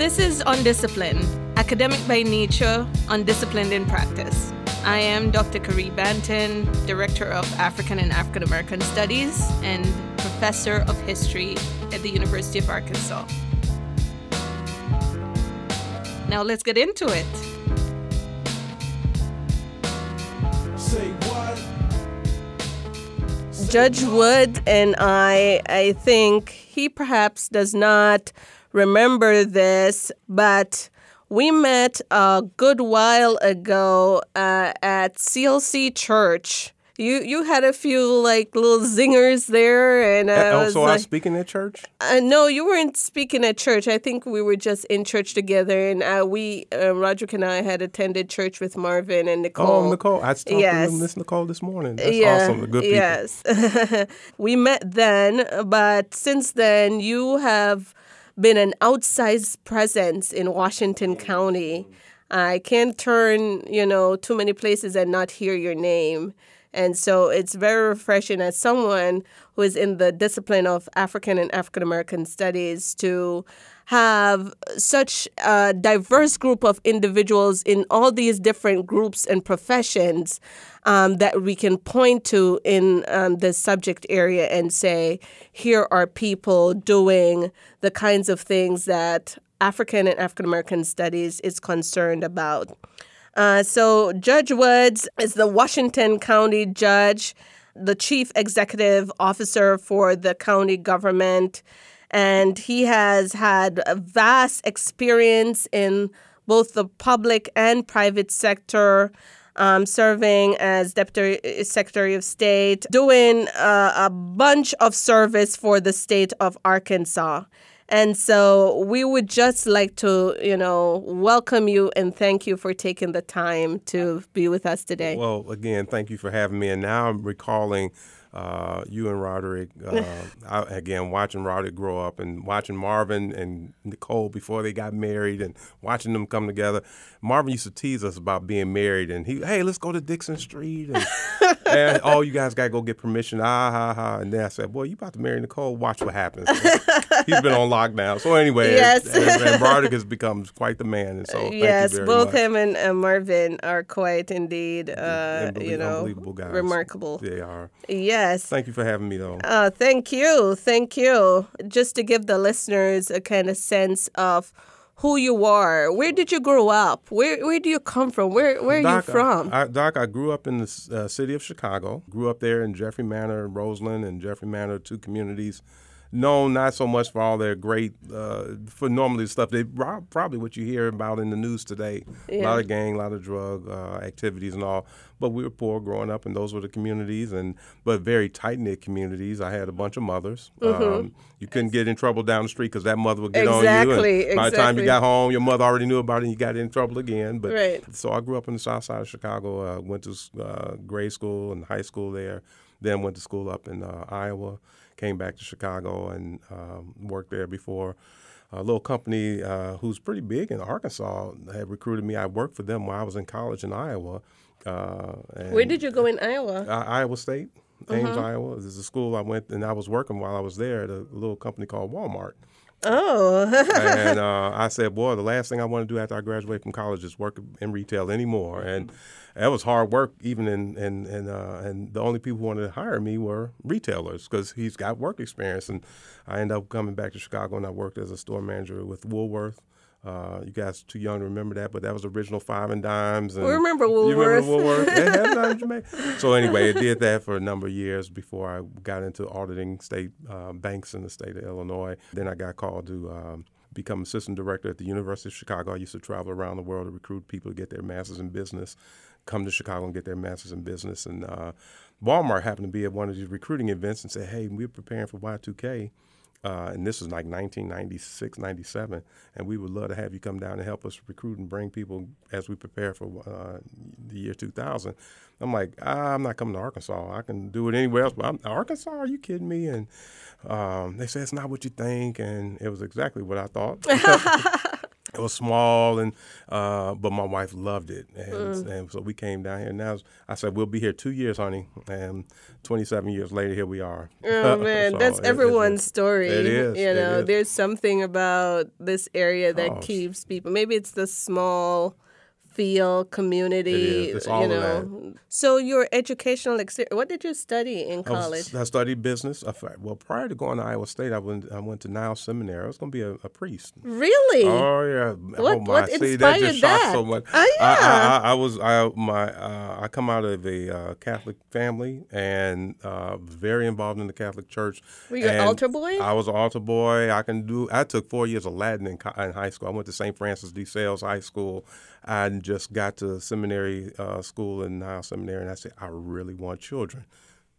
This is Undisciplined, academic by nature, undisciplined in practice. I am Dr. Caree Banton, Director of African and African American Studies and Professor of History at the University of Arkansas. Now let's get into it. Judge Wood and I, I think he perhaps does not remember this, but we met a good while ago uh, at CLC Church you you had a few like little zingers there, and uh, oh, so like, I was speaking at church. Uh, no, you weren't speaking at church. I think we were just in church together, and uh, we uh, Roderick and I had attended church with Marvin and Nicole. Oh, Nicole! I talked yes. to Miss Nicole this morning. That's yeah. awesome. The good people. Yes, we met then, but since then you have been an outsized presence in Washington County. I can't turn, you know, too many places and not hear your name. And so it's very refreshing as someone who is in the discipline of African and African American studies to have such a diverse group of individuals in all these different groups and professions um, that we can point to in um, this subject area and say, here are people doing the kinds of things that African and African American studies is concerned about. Uh, so Judge Woods is the Washington County judge, the chief executive officer for the county government, and he has had a vast experience in both the public and private sector. Um, serving as Deputy Secretary of State, doing uh, a bunch of service for the state of Arkansas. And so we would just like to, you know, welcome you and thank you for taking the time to be with us today. Well, again, thank you for having me. And now I'm recalling uh, you and Roderick. Uh, I, again, watching Roderick grow up and watching Marvin and Nicole before they got married and watching them come together. Marvin used to tease us about being married, and he, hey, let's go to Dixon Street, and, and oh, you guys got to go get permission. Ah ha ha. And then I said, boy, you about to marry Nicole? Watch what happens. He's been on lockdown. So anyway, yes. and, and Roderick has become quite the man, and so yes, both much. him and uh, Marvin are quite indeed, uh, you know, remarkable. They are. Yes. Thank you for having me, though. Uh, thank you. Thank you. Just to give the listeners a kind of sense of who you are. Where did you grow up? Where Where do you come from? Where Where are Doc, you from? I, I, Doc, I grew up in the uh, city of Chicago. Grew up there in Jeffrey Manor, Roseland, and Jeffrey Manor, two communities known not so much for all their great, uh, for normally stuff they probably what you hear about in the news today. Yeah. A lot of gang, a lot of drug uh, activities and all. But we were poor growing up, and those were the communities, and but very tight knit communities. I had a bunch of mothers. Mm-hmm. Um, you couldn't get in trouble down the street because that mother would get exactly, on you. And by the time you got home, your mother already knew about it, and you got in trouble again. But right. so I grew up in the south side of Chicago. Uh, went to uh, grade school and high school there. Then went to school up in uh, Iowa came back to Chicago and um, worked there before. A little company uh, who's pretty big in Arkansas had recruited me. I worked for them while I was in college in Iowa. Uh, Where did you go in Iowa? Iowa State, Ames, uh-huh. Iowa. This is a school I went and I was working while I was there at a little company called Walmart. Oh. and uh, I said, boy, the last thing I want to do after I graduate from college is work in retail anymore. And that was hard work, even in and and uh, and the only people who wanted to hire me were retailers because he's got work experience. And I ended up coming back to Chicago and I worked as a store manager with Woolworth. Uh, you guys too young to remember that, but that was original five and dimes. And we remember Woolworth. You remember Woolworth? so anyway, it did that for a number of years before I got into auditing state uh, banks in the state of Illinois. Then I got called to um, become assistant director at the University of Chicago. I used to travel around the world to recruit people to get their masters in business come to Chicago and get their master's in business. And uh, Walmart happened to be at one of these recruiting events and said, hey, we're preparing for Y2K. Uh, and this was like 1996, 97, and we would love to have you come down and help us recruit and bring people as we prepare for uh, the year 2000. I'm like, ah, I'm not coming to Arkansas. I can do it anywhere else, but I'm, Arkansas? Are you kidding me? And um, they said it's not what you think, and it was exactly what I thought. It was small, and uh, but my wife loved it, and, Mm. and so we came down here. Now I said we'll be here two years, honey, and 27 years later, here we are. Oh man, So that's it- everyone's story. It is, You know, there's something about this area that Oh, keeps people. Maybe it's the small feel community. It's you all of know. So your educational experience. What did you study in I, college? was, I studied business. I Well, prior to going to Iowa State, I went, I went to Niles Seminary. I was going to be a, a priest. really? Oh yeah. What- oh, my. what See, that just shocked that? so much. Oh, I, yeah. I, I, I was I my uh, I come out of a uh, Catholic family and uh, very involved in the Catholic Church. Were you an altar boy? I was an altar boy. I can do. I took four years of Latin in, in high school. I went to St. Francis de Sales High School. I just got to seminary uh, school in Niles Seminary, and I said I really want children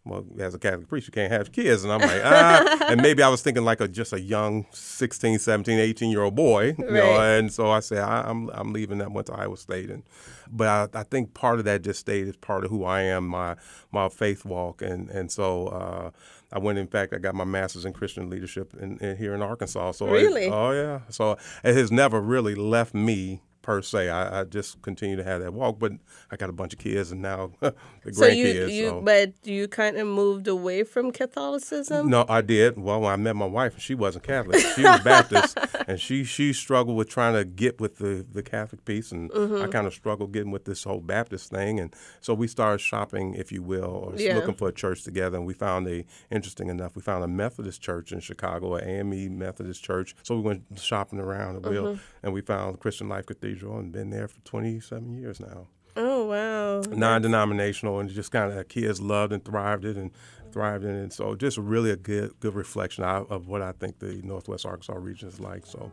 well, as a Catholic priest, you can't have kids. And I'm like, ah. and maybe I was thinking like a just a young 16, 17, 18 year old boy. You know? And so I said, I, I'm I'm leaving that, went to Iowa State. And but I, I think part of that just stayed as part of who I am, my my faith walk. And and so uh, I went, in fact, I got my master's in Christian leadership in, in here in Arkansas. So it- Really? oh, yeah. So it has never really left me. Per se, I, I just continue to have that walk, but I got a bunch of kids and now the so you, grandkids. you so. but you kind of moved away from Catholicism. No, I did. Well, when I met my wife, and she wasn't Catholic. She was Baptist, and she she struggled with trying to get with the, the Catholic piece, and Mm-hmm. I kind of struggled getting with this whole Baptist thing, and so we started shopping, if you will, or Yeah. looking for a church together, and we found a interesting enough, we found a Methodist church in Chicago, a AME Methodist church. So we went shopping around will, Mm-hmm. and we found Christian Life Cathedral, and been there for twenty seven years now Oh wow. non-denominational and just kind of kids loved and thrived it and thrived in it. So just really a good good reflection of, of what I think the Northwest Arkansas region is like. So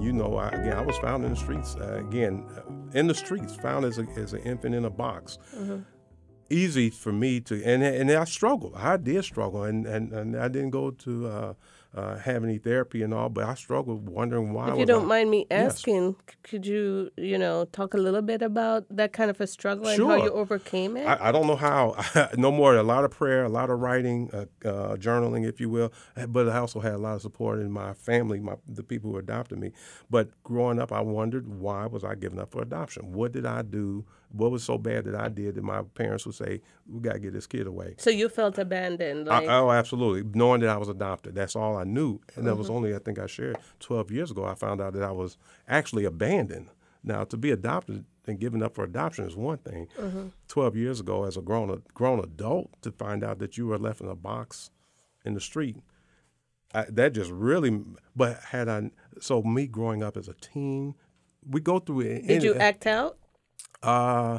you know, I, again, I was found in the streets. Uh, again, uh, in the streets, found as, a, as an infant in a box. Easy for me to, and and I struggled. I did struggle, and, and, and I didn't go to uh, uh, have any therapy and all, but I struggled wondering why. If you don't I, mind me asking, c- could you, you know, talk a little bit about that kind of a struggle and how you overcame it? I, I don't know how. no more. A lot of prayer, a lot of writing, uh, uh, journaling, if you will. But I also had a lot of support in my family, my the people who adopted me. But growing up, I wondered why was I given up for adoption? What did I do? What was so bad that I did that my parents would say, "We got to get this kid away." so you felt abandoned, I- oh, absolutely. Knowing that I was adopted, that's all I knew. And that was mm-hmm. only, I think I shared 12 years ago, I found out that I was actually abandoned. Now, to be adopted and given up for adoption is one thing. Mm-hmm. 12 years ago, as a grown, grown adult, to find out that you were left in a box in the street, I, that just really, but had I, so me growing up as a teen, we go through it. did you act out? Uh,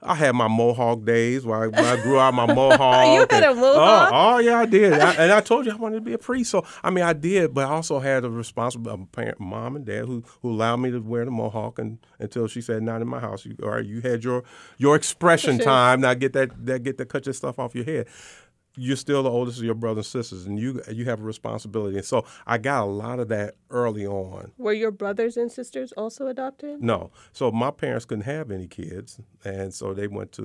I had my mohawk days where I, when I grew out my mohawk. You had a mohawk? Oh, oh, yeah, I did. I, and I told you I wanted to be a priest. So I mean, I did, but I also had a responsible parent, mom and dad who who allowed me to wear the mohawk and, until she said, "Not in my house." You, all right, you had your your expression time. Now get that that get that cut your stuff off your head. You're still the oldest of your brothers and sisters, and you you have a responsibility. And so I got a lot of that early on. Were your brothers and sisters also adopted? No. So my parents couldn't have any kids, and so they went to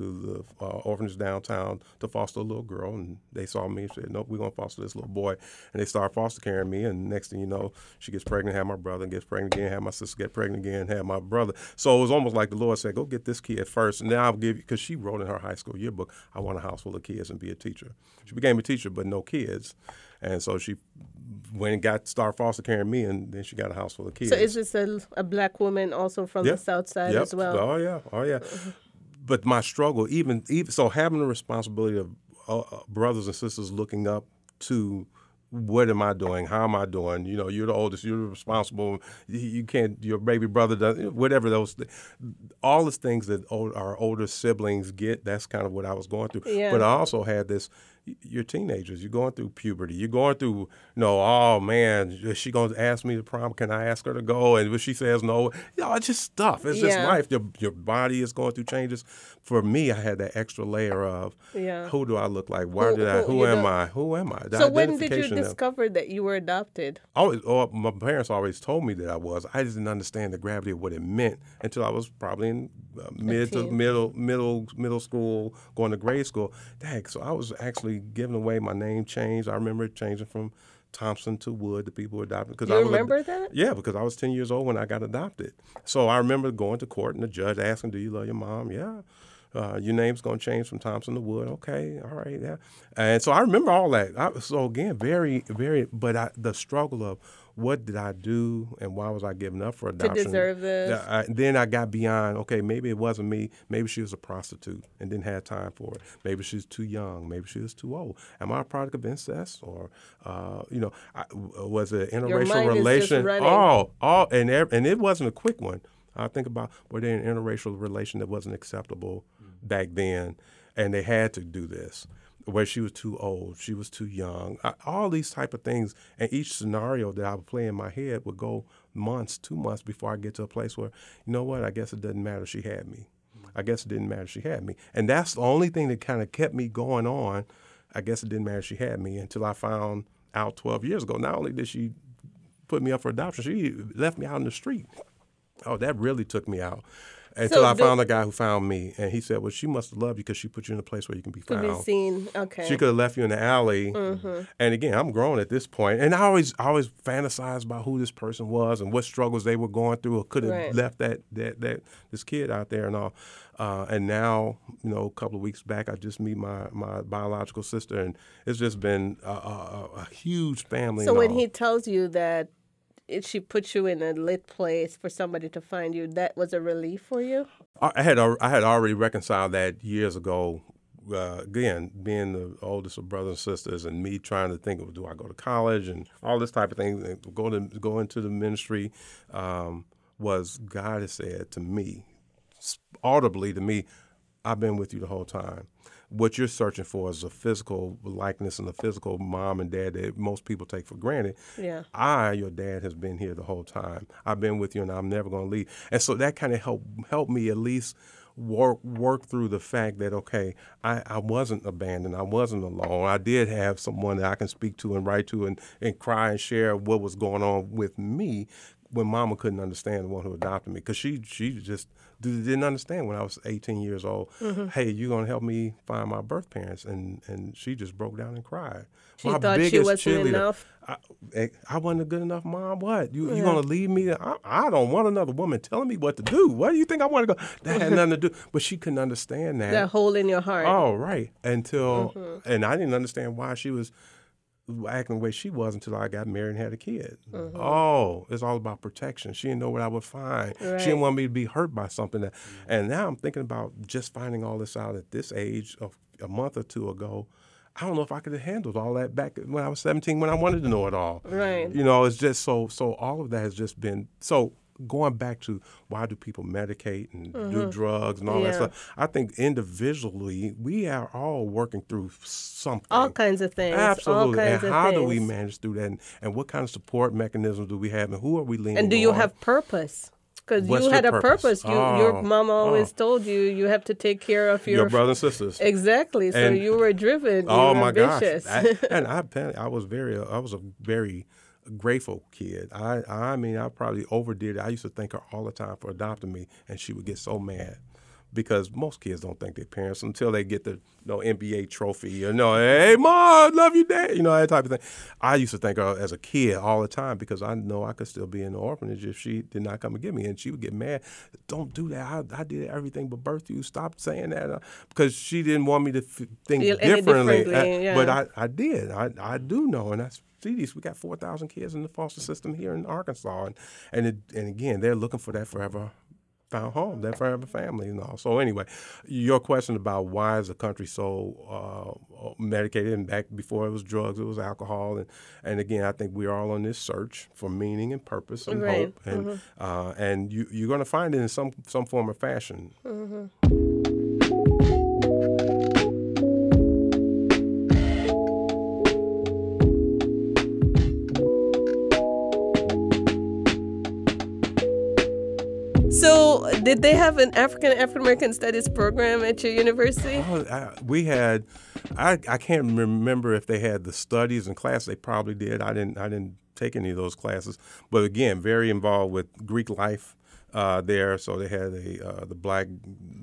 the uh, orphanage downtown to foster a little girl, and they saw me and said, "Nope, we're gonna foster this little boy." And they started foster caring me, and next thing you know, she gets pregnant, have my brother, and gets pregnant again, have my sister get pregnant again, have my brother. So it was almost like the Lord said, "Go get this kid first, and then I'll give you." Because she wrote in her high school yearbook, "I want a house full of kids and be a teacher." She became a teacher, but no kids, and so she went and got started foster caring me, and then she got a house full of kids. So is this a, a black woman also from the south side Yep. as well? Oh yeah, oh yeah. But my struggle, even even so, having the responsibility of uh, uh, brothers and sisters looking up to what am I doing? How am I doing? You know, you're the oldest, you're responsible. You, you can't. Your baby brother does whatever those. All the things that old, our older siblings get. That's kind of what I was going through. Yeah. But I also had this. You're teenagers. You're going through puberty. You're going through. You know, oh man, is she going to ask me to prom? Can I ask her to go? And if she says no, you know, it's just stuff. It's just life. Your your body is going through changes. For me, I had that extra layer of Yeah. who do I look like? Why Who- did I? who- Who am I? Who am I? The So when did you of- discover that you were adopted? always, or my parents always told me that I was. I just didn't understand the gravity of what it meant until I was probably in uh, mid to middle, middle, middle school, going to grade school. Dang, so I was actually given away. My name changed. I remember it changing from Thompson to Wood. The people who adopted because You I remember that? Yeah, because I was ten years old when I got adopted. So I remember going to court and the judge asking, "Do you love your mom?" Yeah. Uh, your name's gonna change from Thompson to Wood. Okay, all right, yeah. And so I remember all that. I, so again, very, very. But I, the struggle of what did I do and why was I giving up for adoption? To deserve this. I, then I got beyond. Okay, maybe it wasn't me. Maybe she was a prostitute and didn't have time for it. Maybe she was too young. Maybe she was too old. Am I a product of incest or, uh, you know, I, was it interracial mind is just relation? Oh, all and ev- and it wasn't a quick one. I think about were they an interracial relation that wasn't acceptable back then, and they had to do this. Where she was too old, she was too young, I, all these type of things, and each scenario that I would play in my head would go months, two months before I get to a place where, you know what, I guess it doesn't matter. She had me. I guess it didn't matter. She had me, and that's the only thing that kind of kept me going on. I guess it didn't matter. She had me until I found out 12 years ago. Not only did she put me up for adoption, she left me out in the street. Oh, that really took me out. Until So I do- found a guy who found me, and he said, "Well, she must have loved you because she put you in a place where you can be found." be seen. Okay. She could have left you in the alley. Mm-hmm. And again, I'm grown at this point, and I always, I always fantasize about who this person was and what struggles they were going through, or could have Right. left that that that this kid out there and all. Uh, and now, you know, a couple of weeks back, I just meet my my biological sister, and it's just been a, a, a- a huge family. so when all. he tells you that it, she put you in a lit place for somebody to find you, that was a relief for you? I had I had already reconciled that years ago. Uh, again, being the oldest of brothers and sisters, and me trying to think of do I go to college and all this type of thing, go to go into the ministry, um, was God has said to me, audibly to me, I've been with you the whole time. What you're searching for is a physical likeness and a physical mom and dad that most people take for granted. Yeah. I, your dad, has been here the whole time. I've been with you, and I'm never going to leave. And so that kind of helped helped me at least work work through the fact that okay, I, I wasn't abandoned. I wasn't alone. I did have someone that I can speak to and write to and, and cry and share what was going on with me when Mama couldn't understand the one who adopted me because she she just didn't understand when I was 18 years old. Mm-hmm. Hey, you gonna help me find my birth parents? And and she just broke down and cried. She My thought she wasn't enough? I, eh, I wasn't a good enough mom. What you you gonna leave me? I, I don't want another woman telling me what to do. What do you think I want to go? That had nothing to do. But she couldn't understand that. That hole in your heart. Oh, right. Until Mm-hmm. and I didn't understand why she was acting the way she was until I got married and had a kid. Mm-hmm. Oh, it's all about protection. She didn't know what I would find. She didn't want me to be hurt by something that. And now I'm thinking about just finding all this out at this age of a month or two ago. I don't know if I could have handled all that back when I was 17 when I wanted to know it all. Right. You know, it's just so so all of that has just been so going back to why do people medicate and do drugs and all that Mm-hmm. Stuff. I think individually we are all working through something. All kinds of things. All Absolutely. kinds And how do we manage through that? And, and what kind of support mechanisms do we have? And who are we leaning on? And do you on? have purpose? Because you your had a purpose? purpose. You, your Oh, mama always oh. told you you have to take care of your, your brothers and sisters? Exactly. So And- you were driven. Oh were my ambitious. gosh! I, and I, I was very, I was a very grateful kid. I, I mean, I probably overdid it. I used to thank her all the time for adopting me, and she would get so mad because most kids don't thank their parents until they get the you know, NBA trophy. You know, hey, mom, love you, dad. You know that type of thing. I used to thank her as a kid all the time because I know I could still be in the orphanage if she did not come and get me, and she would get mad. Don't do that. I, I did everything but birth you. Stop saying that uh, because she didn't want me to f- think Feel differently. differently, Uh, But. I, I did. I, I do know, and that's these. We got four thousand kids in the foster system here in Arkansas, and and it, and again, they're looking for that forever found home, that forever family, and all. So anyway, your question about why is the country so uh, medicated, and back before it was drugs, it was alcohol, and and again, I think we're all on this search for meaning and purpose and Right. hope, and uh, and you you're going to find it in some some form or fashion. So, did they have an African African American Studies program at your university? Oh, I, we had, I, I can't remember if they had the studies and class. They probably did. I didn't I didn't take any of those classes. But again, very involved with Greek life. uh, there. So they had a uh, the black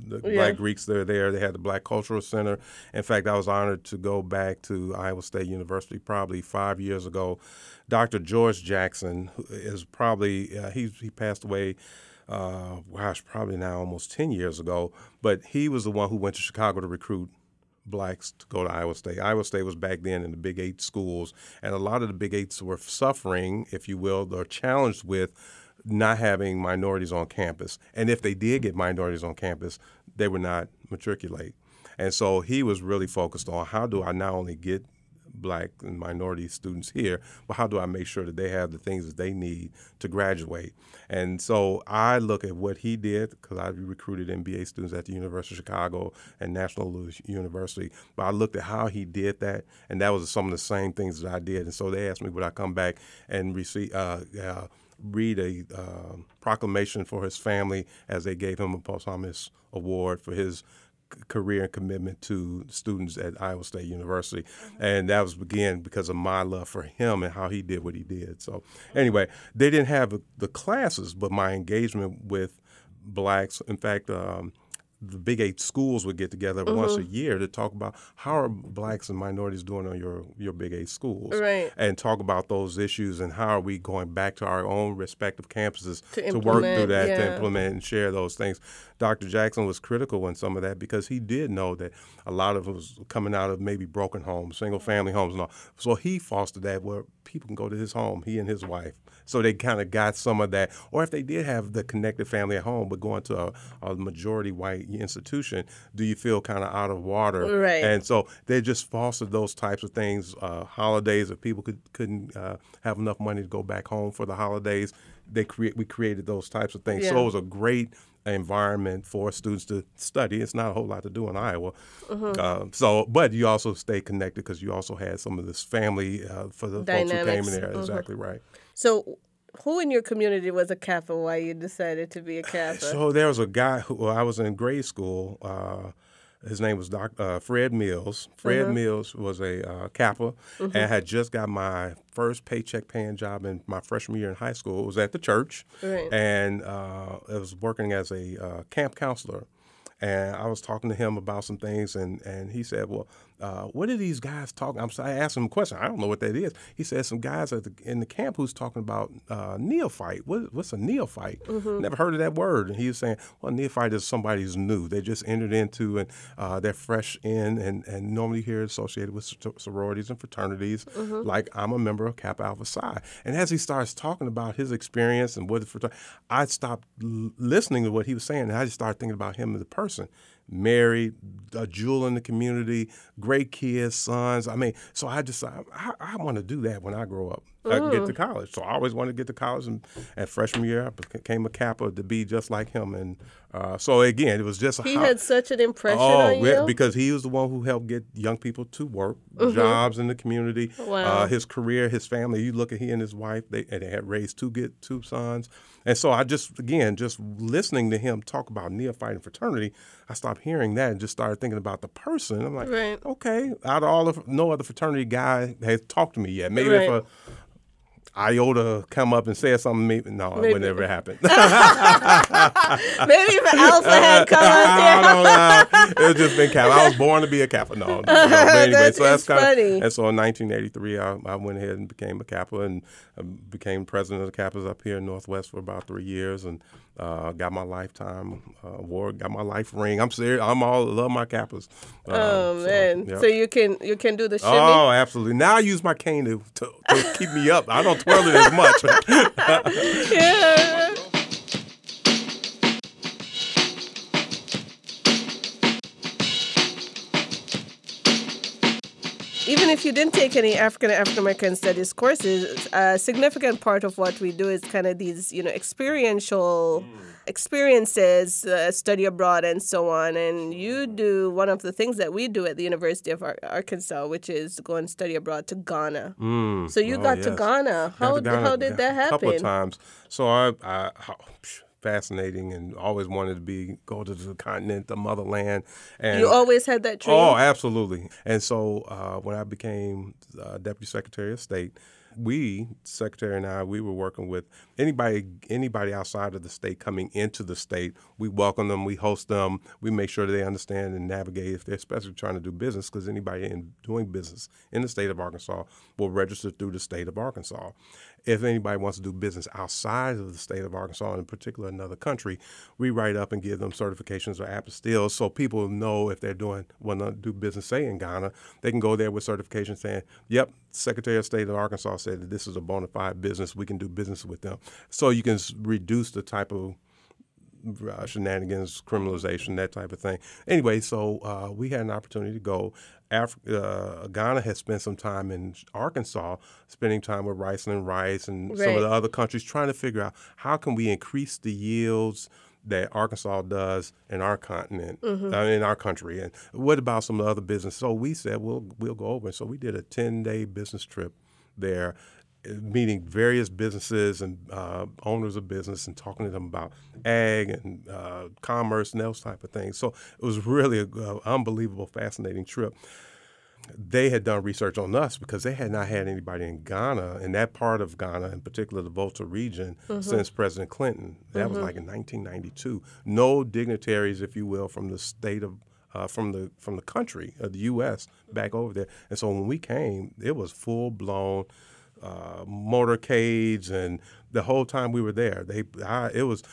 the Yeah. black Greeks that are there. They had the Black Cultural Center. In fact, I was honored to go back to Iowa State University probably five years ago. Dr. George Jackson is probably uh, he he passed away. Uh, gosh, probably now almost ten years ago. But he was the one who went to Chicago to recruit blacks to go to Iowa State. Iowa State was back then in the Big Eight schools, and a lot of the Big Eights were suffering, if you will, or challenged with not having minorities on campus. And if they did get minorities on campus, they would not matriculate. And so he was really focused on how do I not only get black and minority students here, but how do I make sure that they have the things that they need to graduate? And so I look at what he did because I recruited MBA students at the University of Chicago and National University. But I looked at how he did that, and that was some of the same things that I did. And so they asked me would I come back and receive. Uh, uh, read a uh, proclamation for his family as they gave him a posthumous award for his career and commitment to students at Iowa State University. And that was again because of my love for him and how he did what he did. So anyway, they didn't have the classes, but my engagement with blacks, in fact, um, the Big Eight schools would get together once a mm-hmm. year to talk about how are blacks and minorities doing on your, your Big Eight schools, Right. and talk about those issues and how are we going back to our own respective campuses To work through that to implement and share those things. Dr. Jackson was critical in some of that because he did know that a lot of it was coming out of maybe broken homes, single family homes, and all. So he fostered that where people can go to his home, he and his wife. So they kind of got some of that. Or if they did have the connected family at home, but going to a, a majority white institution, do you feel kind of out of water? Right. And so they just fostered those types of things. Uh, holidays, if people could, couldn't uh, have enough money to go back home for the holidays, they create we created those types of things. Yeah. So it was a great environment for students to study. It's not a whole lot to do in Iowa. Mm-hmm. Uh, so, but you also stay connected because you also had some of this family uh, for the folks who came Dynamics. in there. Mhm. Exactly right. So, who in your community was a Kappa? Why you decided to be a Kappa? So there was a guy who well, I was in grade school. Uh, his name was Doc, uh, Fred Mills. Fred Uh-huh. Mills was a uh, Kappa Mm-hmm. and had just got my first paycheck paying job in my freshman year in high school. It was at the church, Right. and uh, I was working as a uh, camp counselor. And I was talking to him about some things, and, and he said, "Well, uh, what are these guys talking?" I'm sorry, I asked him a question. I don't know what that is. He said, "Some guys at the, in the camp who's talking about uh, neophyte. What, what's a neophyte? Never heard of that word." And he was saying, "Well, neophyte is somebody who's new. They just entered into, and uh, they're fresh in, and, and normally here associated with sororities and fraternities. Like I'm a member of Kappa Alpha Psi." And as he starts talking about his experience and what the fraternity, I stopped l- listening to what he was saying, and I just started thinking about him as a person married, a jewel in the community, great kids, sons. I mean, so I just I, I want to do that when I grow up. I can get to college. So I always wanted to get to college, and at freshman year I became a Kappa to be just like him. And uh, so again, it was just a he how, had such an impression Oh, on you. because he was the one who helped get young people to work, jobs in the community. Wow. Uh, his career, his family. You look at he and his wife; they, and they had raised two get two sons. And so I just again, just listening to him talk about neophyte and fraternity, I stopped hearing that and just started thinking about the person. I'm like, Right. okay, out of all of no other fraternity guy has talked to me yet. Maybe if a iota come up and said something, maybe no, it would never happen. Maybe if Alpha had come up I there. don't know. It's just been Kappa. I was born to be a Kappa. No, no, no. But anyway, That so that's kind funny. of. And so in 1983, I, I went ahead and became a Kappa and uh, became president of the Kappas up here in Northwest for about three years and uh, got my lifetime uh, award, got my life ring. I'm serious. I'm all love my Kappas. Uh, Oh so, man! yep. So you can you can do the shimmy. Oh, absolutely. Now I use my cane to, to, to keep me up. I don't twirl it as much. Yeah. If you didn't take any African African American studies courses, a significant part of what we do is kind of these, you know, experiential experiences, uh, study abroad, and so on. And you do one of the things that we do at the University of Ar- Arkansas, which is go and study abroad to Ghana. Mm. So you Oh, got to. Ghana. How, Got to Ghana how did that A couple of happen? times. So I, I psh, fascinating and always wanted to be go to the continent, the motherland. And You always had that dream. oh, absolutely. And so uh, when I became uh, deputy secretary of state. we, Secretary and I, we were working with anybody anybody outside of the state coming into the state. We welcome them, we host them, we make sure they understand and navigate if they're especially trying to do business, because anybody in doing business in the state of Arkansas will register through the state of Arkansas if anybody wants to do business outside of the state of Arkansas, in particular another country, we write up and give them certifications or apostilles so people know if they're doing want to do business, say in Ghana, they can go there with certification saying, "Yep, Secretary of State of Arkansas said that this is a bona fide business. We can do business with them." So you can reduce the type of uh, shenanigans, criminalization, that type of thing. Anyway, so uh, we had an opportunity to go. Af- uh, Ghana has spent some time in Arkansas, spending time with Rice and Rice and right. some of the other countries, trying to figure out how can we increase the yields that Arkansas does in our continent, mm-hmm. uh, in our country, and what about some of the other business? So we said we'll we'll go over. So we did a ten day business trip there meeting various businesses and uh, owners of business and talking to them about ag and uh, commerce and those type of things. So it was really an unbelievable, fascinating trip. They had done research on us because they had not had anybody in Ghana, in that part of Ghana, in particular the Volta region, mm-hmm. since President Clinton. That mm-hmm. was like in 1992. No dignitaries, if you will, from the state of uh, from the from the country of the U.S. back over there. And so when we came, it was full blown uh, motorcades, and the whole time we were there, they I, it was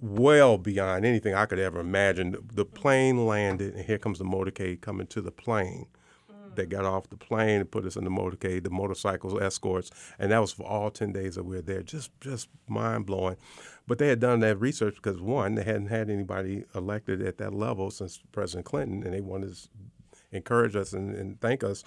well beyond anything I could ever imagine. The plane landed, and here comes the motorcade coming to the plane. They got off the plane and put us in the motorcade, the motorcycles, escorts, and that was for all ten days that we were there. Just, just mind blowing. But they had done that research because one, they hadn't had anybody elected at that level since President Clinton, and they wanted to encourage us and, and thank us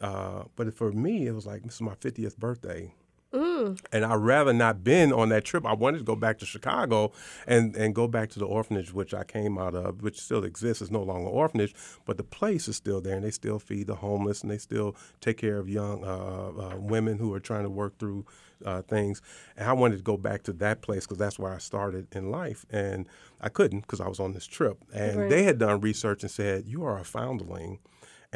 uh, but for me, it was like this is my 50th birthday. Mm. And I'd rather not been on that trip. I wanted to go back to Chicago and, and go back to the orphanage which I came out of, which still exists. It's no longer orphanage, but the place is still there, and they still feed the homeless, and they still take care of young uh, uh, women who are trying to work through uh, things. And I wanted to go back to that place because that's where I started in life, and I couldn't because I was on this trip. And right. they had done research and said, "You are a foundling."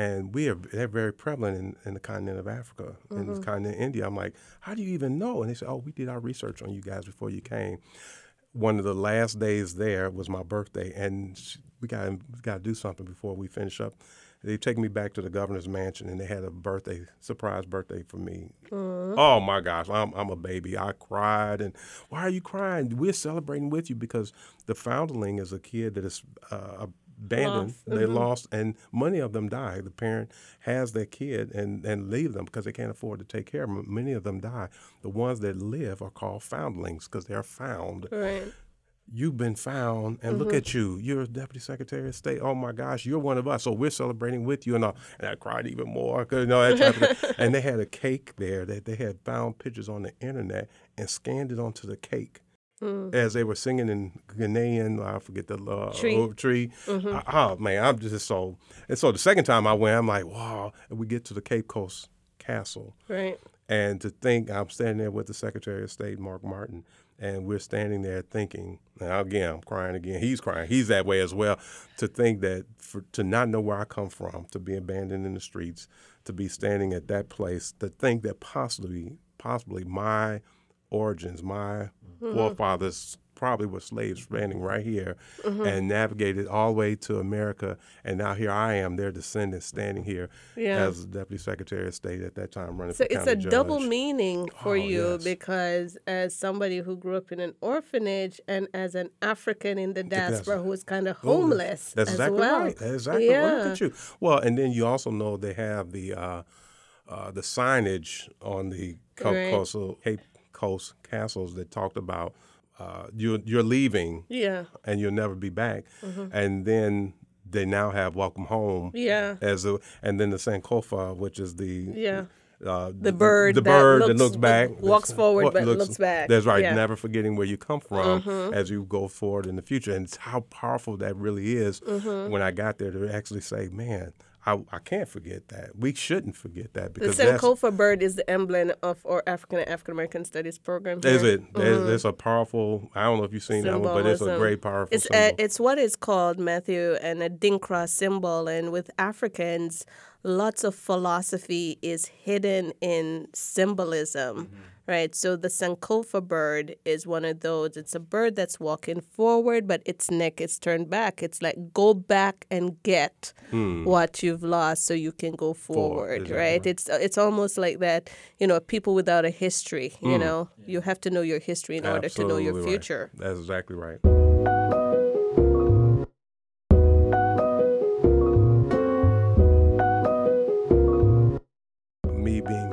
And we are they're very prevalent in, in the continent of Africa, mm-hmm. in the continent of India. I'm like, how do you even know? And they said, oh, we did our research on you guys before you came. One of the last days there was my birthday, and we got got to do something before we finish up. They take me back to the governor's mansion, and they had a birthday surprise birthday for me. Mm-hmm. Oh my gosh, I'm I'm a baby. I cried, and why are you crying? We're celebrating with you because the foundling is a kid that is uh, abandoned. Lost. They mm-hmm. lost, and many of them die. The parent has their kid and, and leave them because they can't afford to take care of them. Many of them die. The ones that live are called foundlings because they're found. Right. You've been found, and mm-hmm. look at you. You're a deputy secretary of state. Oh my gosh, you're one of us. So we're celebrating with you, and all. And I cried even more. Cause, you know, and they had a cake there that they had found pictures on the internet and scanned it onto the cake Mm. As they were singing in Ghanaian, I forget the uh, Twi. Twi. Mm-hmm. I, oh man, I'm just so. And so the second time I went, I'm like, wow. And we get to the Cape Coast Castle, right? And to think I'm standing there with the Secretary of State, Mark Martin, and we're standing there thinking. Now again, I'm crying again. He's crying. He's that way as well. To think that for, to not know where I come from, to be abandoned in the streets, to be standing at that place, to think that possibly, possibly my origins, my mm-hmm. forefathers probably were slaves standing right here mm-hmm. and navigated all the way to America. And now here I am, their descendants, standing here yeah. as Deputy Secretary of State at that time running so it's a judge. double meaning for oh, you yes. because as somebody who grew up in an orphanage and as an African in the diaspora who was kind of homeless. That's, that's exactly well. right. That's exactly yeah. right. Look at you. Well, and then you also know they have the uh, uh, the signage on the right. coastal Cape Coast castles that talked about uh, you're you're leaving, yeah, and you'll never be back, mm-hmm. and then they now have welcome home, yeah, as a, and then the Sankofa, which is the yeah. Uh, the bird, the that bird looks, that looks back, walks forward but looks, looks, back. That's right. Yeah. Never forgetting where you come from mm-hmm. as you go forward in the future, and it's how powerful that really is. Mm-hmm. When I got there, to actually say, "Man, I, I can't forget that. We shouldn't forget that because the Sankofa bird is the emblem of our African and African American Studies program. is here. it? There's, mm-hmm. there's a powerful. I don't know if you've seen that one, but it's a great powerful It's uh, symbol. a, it's what is called Matthew and Adinkra symbol, and with Africans, lots of philosophy is hidden in symbolism, Mm-hmm. right? So the Sankofa bird is one of those. It's a bird that's walking forward, but its neck is turned back. It's like go back and get what you've lost, so you can go forward, exactly right? right. It's it's almost like that. You know, people without a history. You know, you have to know your history in order to know your Absolutely right. future. That's exactly right.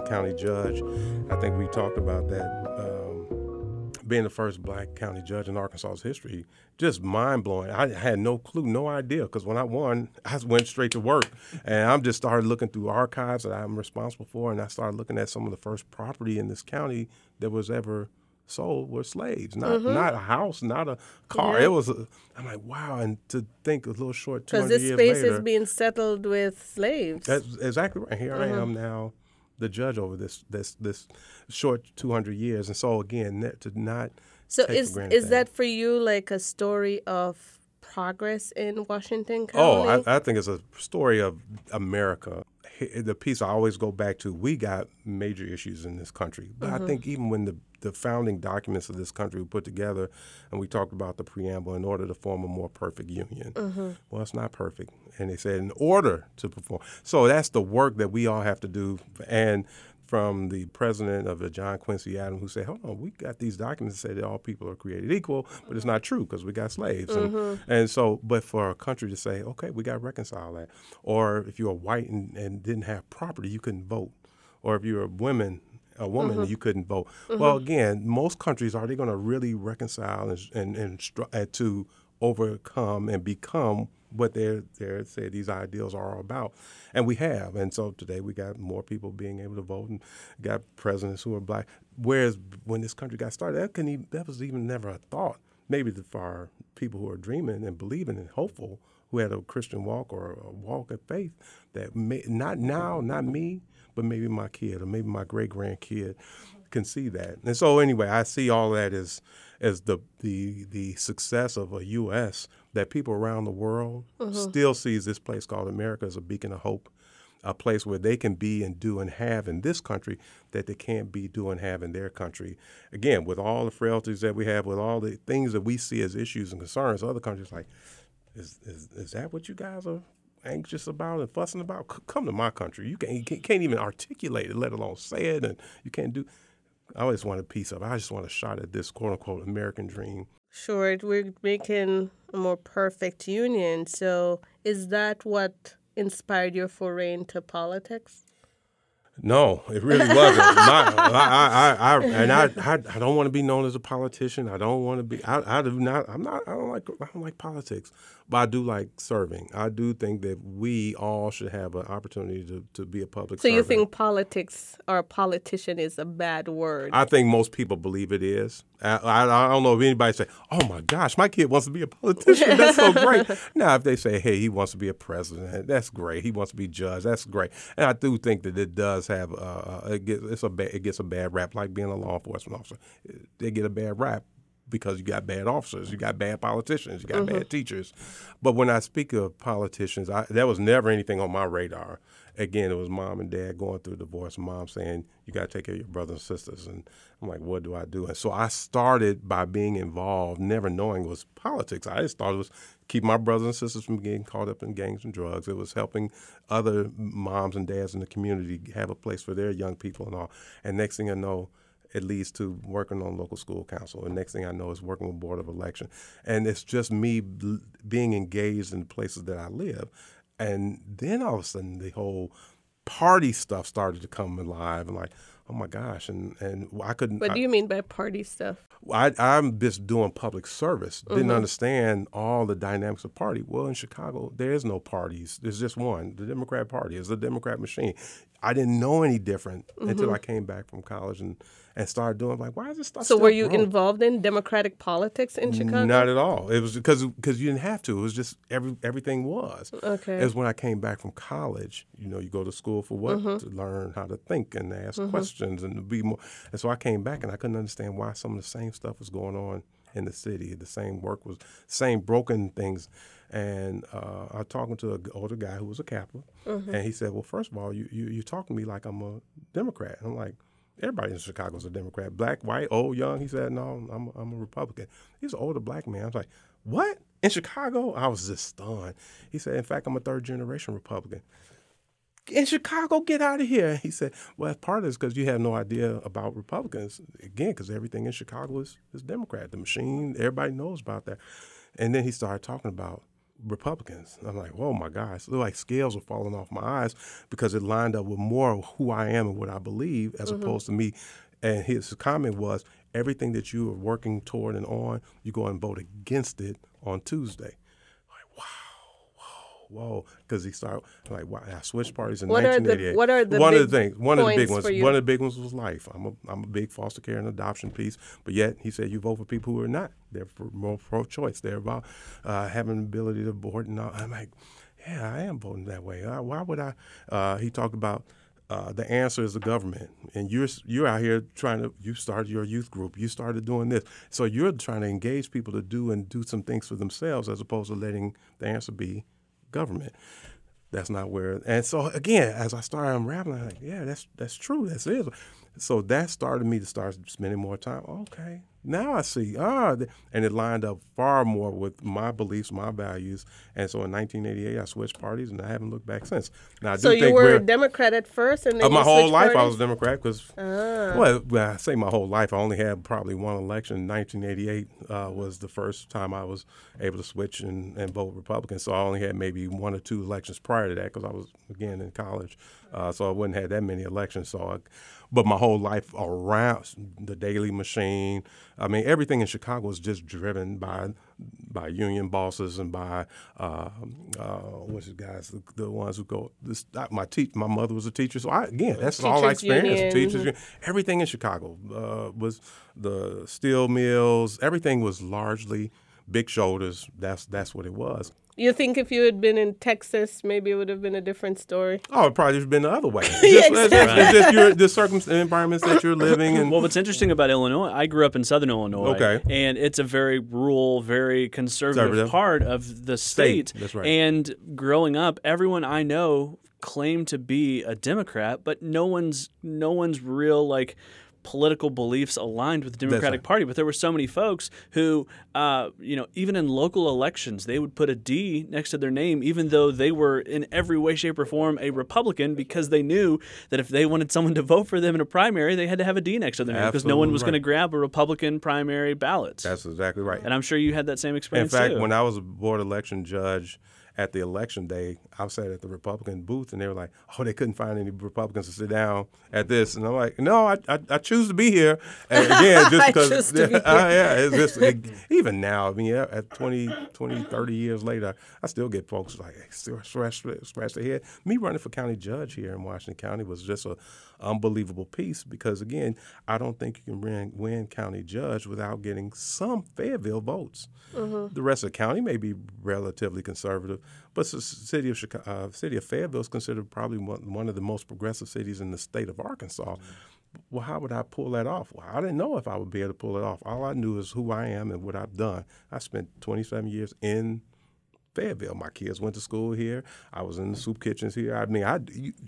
County judge, I think we talked about that. Um, being the first black county judge in Arkansas's history, just mind blowing. I had no clue, no idea, because when I won, I went straight to work, and I'm just started looking through archives that I'm responsible for, and I started looking at some of the first property in this county that was ever sold were slaves, not not a house, not a car. It was. A, I'm like, wow, and to think a little short Because this space later, is being settled with slaves. that's exactly right. Here I am now, the judge over this this this short two hundred years, and so again, that- to not so is is that. for you like a story of progress in Washington Oh, I, I think it's a story of America. The piece I always go back to, we got major issues in this country. But I think mm-hmm. even when the, the founding documents of this country were put together and we talked about the preamble in order to form a more perfect union. Mm-hmm. Well, it's not perfect. And they said in order to perform. So that's the work that we all have to do. And from the president of the John Quincy Adams, who said, "Hold on, we got these documents that say that all people are created equal, but it's not true because we got slaves." And, mm-hmm. and so, but for a country to say, "Okay, we got to reconcile that," or if you were white and, and didn't have property, you couldn't vote, or if you're a woman. A woman, mm-hmm. you couldn't vote. Mm-hmm. Well, again, most countries are they going to really reconcile and and, and, str- and to overcome and become what they're they're say these ideals are about, and we have. And so today we got more people being able to vote, and got presidents who are black. Whereas when this country got started, that couldn't even, that was even never a thought. Maybe for people who are dreaming and believing and hopeful, who had a Christian walk or a walk of faith, that may, not now, not me, but maybe my kid or maybe my great grandkid can see that. And so anyway, I see all that as as the the the success of a U.S. that people around the world mm-hmm. still sees this place called America as a beacon of hope, a place where they can be and do and have in this country that they can't be, do and have in their country. Again, with all the frailties that we have, with all the things that we see as issues and concerns, other countries like, is is, is that what you guys are? Anxious about and fussing about? C- Come to my country. You can't, you can't can't even articulate it, let alone say it, and you can't do. I always want a piece of. it. I just want a shot at this quote unquote American dream. Sure, we're making a more perfect union. So, is that what inspired your foray into politics? No, it really wasn't. My, I, I, I, and I, I, I don't want to be known as a politician. I don't want to be. I, I do not. I'm not. I don't like. I don't like politics, but I do like serving. I do think that we all should have an opportunity to, to be a public. So, you think politics or politician is a bad word? I think most people believe it is. I, I, I don't know if anybody say, "Oh my gosh, my kid wants to be a politician. That's so great." now, if they say, "Hey, he wants to be a president," that's great. He wants to be judge. That's great. And I do think that it does have uh, it gets it's a bad, it gets a bad rap, like being a law enforcement officer. They get a bad rap because you got bad officers, you got bad politicians, you got bad mm-hmm. teachers. But when I speak of politicians, I, that was never anything on my radar. Again, it was mom and dad going through a divorce, mom saying, You got to take care of your brothers and sisters. And I'm like, What do I do? And so I started by being involved, never knowing it was politics. I just thought it was keep my brothers and sisters from getting caught up in gangs and drugs. It was helping other moms and dads in the community have a place for their young people and all. And next thing I know, it leads to working on local school council. And next thing I know is working with board of election. And it's just me l- being engaged in the places that I live. And then all of a sudden, the whole party stuff started to come alive. And like, oh my gosh, and and I couldn't. What do you mean by party stuff? I, I'm just doing public service. Mm-hmm. Didn't understand all the dynamics of party. Well, in Chicago, there is no parties. There's just one. The Democrat Party is the Democrat machine. I didn't know any different until I came back from college and, and started doing like, why is this stuff? Mm-hmm. So were you growing? involved in democratic politics in Chicago? Not at all. It was because because you didn't have to. It was just every everything was. Okay. It was when I came back from college. You know, you go to school for what? Mm-hmm. To learn how to think and ask questions and to be more. And so I came back and I couldn't understand why some of the same stuff was going on in the city. The same work was same broken things. And uh, I was talking to an older guy who was a Kappa, Mm-hmm. and he said, "Well, first of all, you you you talking to me like I'm a Democrat." I'm like. Everybody in Chicago is a Democrat, black, white, old, young. He said, "No, I'm I'm a Republican." He's an older black man. I was like, "What in Chicago?" I was just stunned. He said, "In fact, I'm a third generation Republican." In Chicago, get out of here. He said, "Well, part of it is because you have no idea about Republicans again, because everything in Chicago is is Democrat. The machine, everybody knows about that." And then he started talking about Republicans. I'm like, oh my gosh, it looked like scales were falling off my eyes because it lined up with more of who I am and what I believe as mm-hmm. opposed to me. And his comment was, everything that you are working toward and on, you go and vote against it on Tuesday. Whoa. Because he started, like, wow, I switched parties in What are the- 1988. what are the one of the things, one of the big ones, one of the big ones was life. I'm a, I'm a big foster care and adoption piece, but yet he said you vote for people who are not. They're for more pro-choice. They're about uh, having the ability to abort and all. I'm like, yeah, I am voting that way. Uh, why would I? Uh, he talked about uh, the answer is the government, and you're you're out here trying to. You started your youth group. You started doing this, so you're trying to engage people to do and do some things for themselves, as opposed to letting the answer be government. That's not where. And so again, as I started unraveling, I'm like, yeah, that's that's true. That's it. So that started me to start spending more time. Okay, now I see. Ah, and it lined up far more with my beliefs, my values. And so in 1988, I switched parties, and I haven't looked back since. Now I do So you think were a Democrat at first, and then uh, my whole life I was a Democrat because, well, well, I say my whole life. I only had probably one election. 1988 uh, was the first time I was able to switch and, and vote Republican. So I only had maybe one or two elections prior to that because I was again in college. Uh, so I wouldn't have that many elections. So, I, but my whole life around the Daley Machine. I mean, everything in Chicago is just driven by by union bosses and by uh, uh, what's the guys, the, the ones who go. This, I, my te- my mother was a teacher, so I, again, that's all I Teachers experienced. union. Teachers, everything in Chicago uh, was the steel mills. Everything was largely big shoulders. That's that's what it was. You think if you had been in Texas, maybe it would have been a different story? Oh, it probably would have been the other way. Just, it's just, it's just your, the circum- environments that you're living in. Well, what's interesting about Illinois, I grew up in Southern Illinois, Okay. and it's a very rural, very conservative, Conservative. part of the state. That's right. And growing up, everyone I know claimed to be a Democrat, but no one's no one's real like political beliefs aligned with the Democratic right. Party. But there were so many folks who, uh, you know, even in local elections, they would put a D next to their name, even though they were in every way, shape, or form a Republican, because they knew that if they wanted someone to vote for them in a primary, they had to have a D next to their name because no one was going to grab a Republican primary ballot. That's exactly right. and I'm sure you had that same experience. In fact, too. when I was a board election judge at the election day, I sat at the Republican booth, and they were like, "Oh, they couldn't find any Republicans to sit down at this," and I'm like, "No, I, I, I choose to be here." And again, just because, to be uh, yeah, it's just it- even now. I mean, yeah, at 20, 20, 30 years later, I still get folks like hey, scratch, scratch their head. Me running for county judge here in Washington County was just a unbelievable piece because again, I don't think you can win, win county judge without getting some Fayetteville votes. The rest of the county may be relatively conservative, but the city of Chicago, uh, city of Fayetteville is considered probably one, one of the most progressive cities in the state of Arkansas. Well, how would I pull that off? Well, I didn't know if I would be able to pull it off. All I knew is who I am and what I've done. I spent 27 years in Fayetteville. My kids went to school here. I was in the soup kitchens here. I mean, I,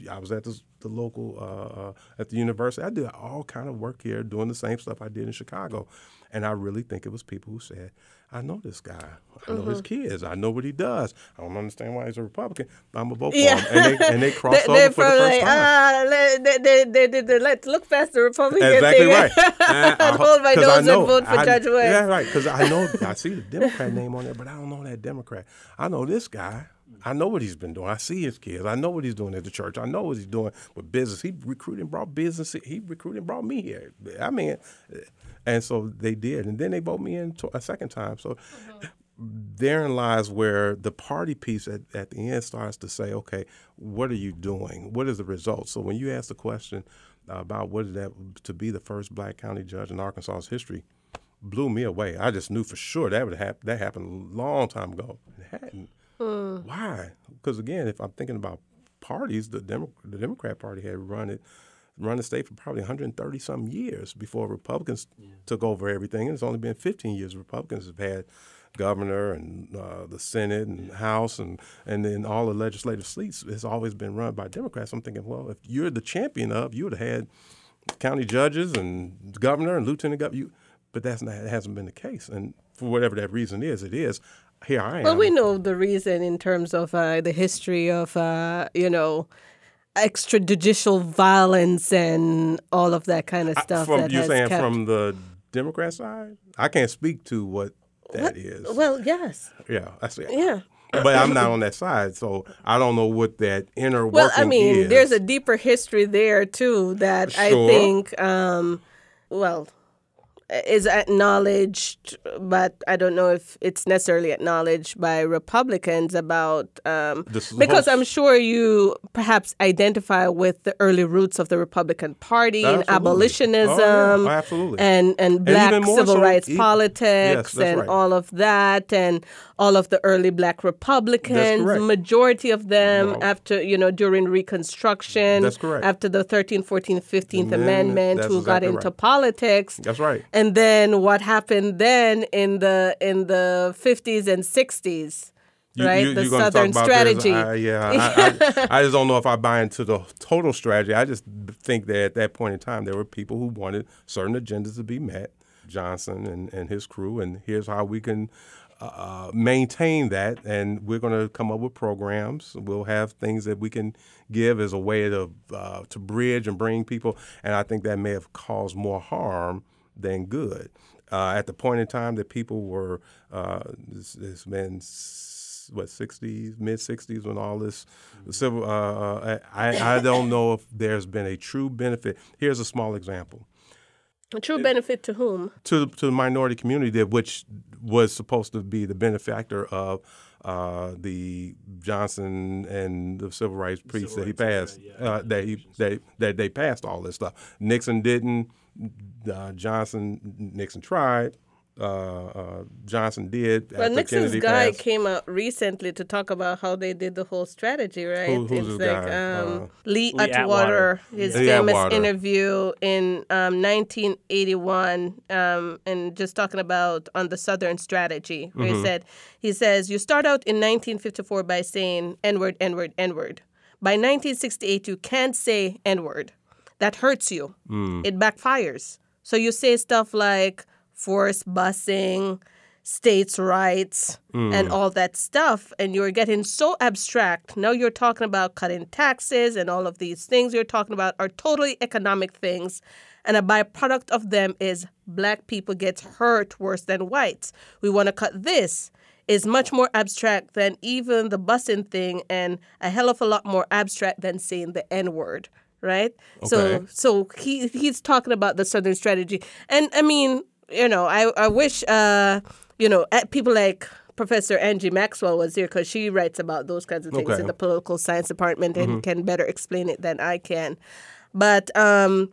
I was at the, the local uh, uh, at the university. I did all kind of work here, doing the same stuff I did in Chicago. And I really think it was people who said, "I know this guy. I know his kids. I know what he does. I don't understand why he's a Republican, but I'm gonna vote Yeah. for him." And they and they crossed They- over for the first like, time. ah, let- they, they, they, they, they, let's look past the Republican Exactly thing. right. I ho- hold my 'cause I nose know- and vote for I- Judge West. Yeah, right. Because I know I see the Democrat name on there, but I don't know that Democrat. I know this guy. I know what he's been doing. I see his kids. I know what he's doing at the church. I know what he's doing with business. He recruited and brought business. He recruited and brought me here. I mean, and so they did. And then they voted me in a second time. So therein lies where the party piece at, at the end starts to say, okay, what are you doing? What is the result? So when you ask the question about what is that to be the first black county judge in Arkansas's history, blew me away. I just knew for sure that would happen. That happened a long time ago. It hadn't. Mm. Why? Because again, if I'm thinking about parties, the Demo- the Democrat Party had run it, run the state for probably 130 some years before Republicans yeah. took over everything. And it's only been 15 years Republicans have had governor and uh, the Senate and House and and then all the legislative seats has always been run by Democrats. I'm thinking, well, if you're the champion of, you would have had county judges and governor and lieutenant governor. You, but that's not, that hasn't been the case. And for whatever that reason is, it is. Here I am. Well, we know the reason in terms of uh, the history of, uh, you know, extrajudicial violence and all of that kind of stuff. I, from, you're saying kept... from the Democrat side? I can't speak to what that what? is. Well, yes. Yeah, I see. Yeah. but I'm not on that side, so I don't know what that inner work. well, I mean, is. there's a deeper history there too that sure. I think, um, well, is acknowledged, but I don't know if it's necessarily acknowledged by Republicans about um, because I'm sure you perhaps identify with the early roots of the Republican Party absolutely. and abolitionism, oh, yeah. absolutely, and and black and civil so, rights e- politics yes, and right. all of that, and all of the early black Republicans, majority of them No. after you know during Reconstruction, That's correct. after the 13th, 14th, 15th Amendment, Amendment, who got into right. politics That's right. and then what happened then in the in the 50s and 60s You, right you, the southern talk about this. strategy I, yeah, I, I, I just don't know if I buy into the total strategy. I just think that at that point in time, there were people who wanted certain agendas to be met. Johnson and, and his crew, and here's how we can uh, maintain that. And we're going to come up with programs. We'll have things that we can give as a way to uh, to bridge and bring people. And I think that may have caused more harm than good. Uh, at the point in time that people were, uh, this, it's been what 60s, mid 60s, when all this civil. Uh, I I don't know if there's been a true benefit. Here's a small example a true benefit to whom to to the minority community that which was supposed to be the benefactor of uh, the Johnson and the civil rights piece that he passed uh, that he that, that they passed all this stuff. Nixon didn't. Uh, Johnson Nixon tried. Uh, uh, Johnson did. well nixon's Kennedy guy passed. came out recently to talk about how they did the whole strategy right Who- who's it's his like guy? um, Uh, lee, Lee atwater, Atwater. his Lee famous Atwater. interview in um, 1981 um, and just talking about on the southern strategy where Mm-hmm. he said he says you start out in 1954 by saying n-word n-word n-word by 1968 you can't say n-word that hurts you. Mm. it backfires. So you say stuff like forced busing states' rights and all that stuff and you're getting so abstract. Now you're talking about cutting taxes and all of these things you're talking about are totally economic things and a byproduct of them is black people get hurt worse than whites. We want to cut this. Is much more abstract than even the busing thing and a hell of a lot more abstract than saying the n word right so Okay. so he he's talking about the southern strategy and i mean you know i i wish uh you know uh, people like professor angie maxwell was here because she writes about those kinds of things Okay. Mm-hmm. in the political science department and can better explain it than i can but um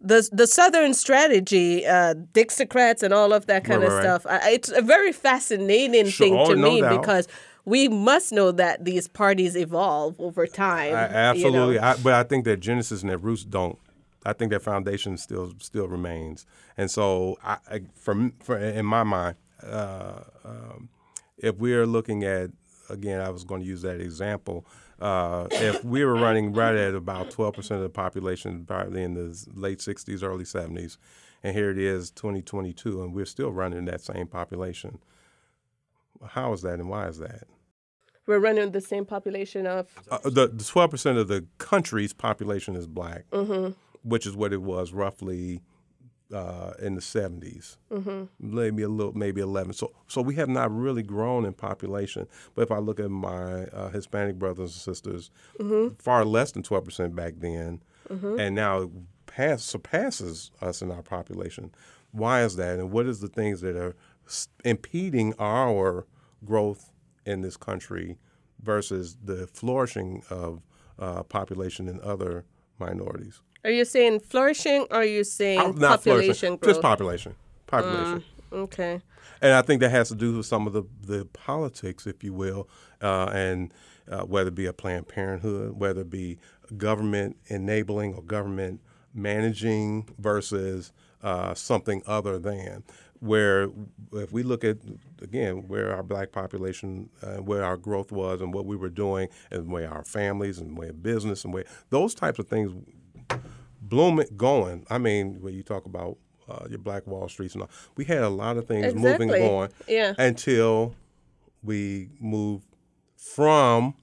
the the Southern strategy, uh, Dixiecrats, and all of that kind Right, of right, stuff. I, it's a very fascinating Sure, thing to no me doubt. because we must know that these parties evolve over time. I, you know. absolutely, I, but I think that Genesis and that roots don't. I think that foundation still still remains, and so I, I for, for in my mind, uh, um, if we are looking at again, I was going to use that example. Uh, if we were running right at about 12% of the population, probably in the late 60s, early 70s, and here it is 2022, and we're still running that same population. How is that, and why is that? We're running the same population of Uh, the the twelve percent of the country's population is black, which is what it was roughly uh, in the 70s, maybe a little, maybe 11. So, so we have not really grown in population. But if I look at my uh, Hispanic brothers and sisters, far less than 12 percent back then, and now it pass, surpasses us in our population. Why is that? And what is the things that are impeding our growth in this country versus the flourishing of uh, population in other minorities? Are you saying flourishing or are you saying Uh, Not population growth? just population. Population. okay. And I think that has to do with some of the, the politics, if you will, uh, and uh, whether it be a Planned Parenthood, whether it be government enabling or government managing versus uh, something other than. Where, if we look at again where our black population, uh, where our growth was, and what we were doing, and where our families and where business and where those types of things bloom it going. I mean, when you talk about uh, your Black Wall Streets and all, we had a lot of things moving Exactly. going Yeah. until we moved from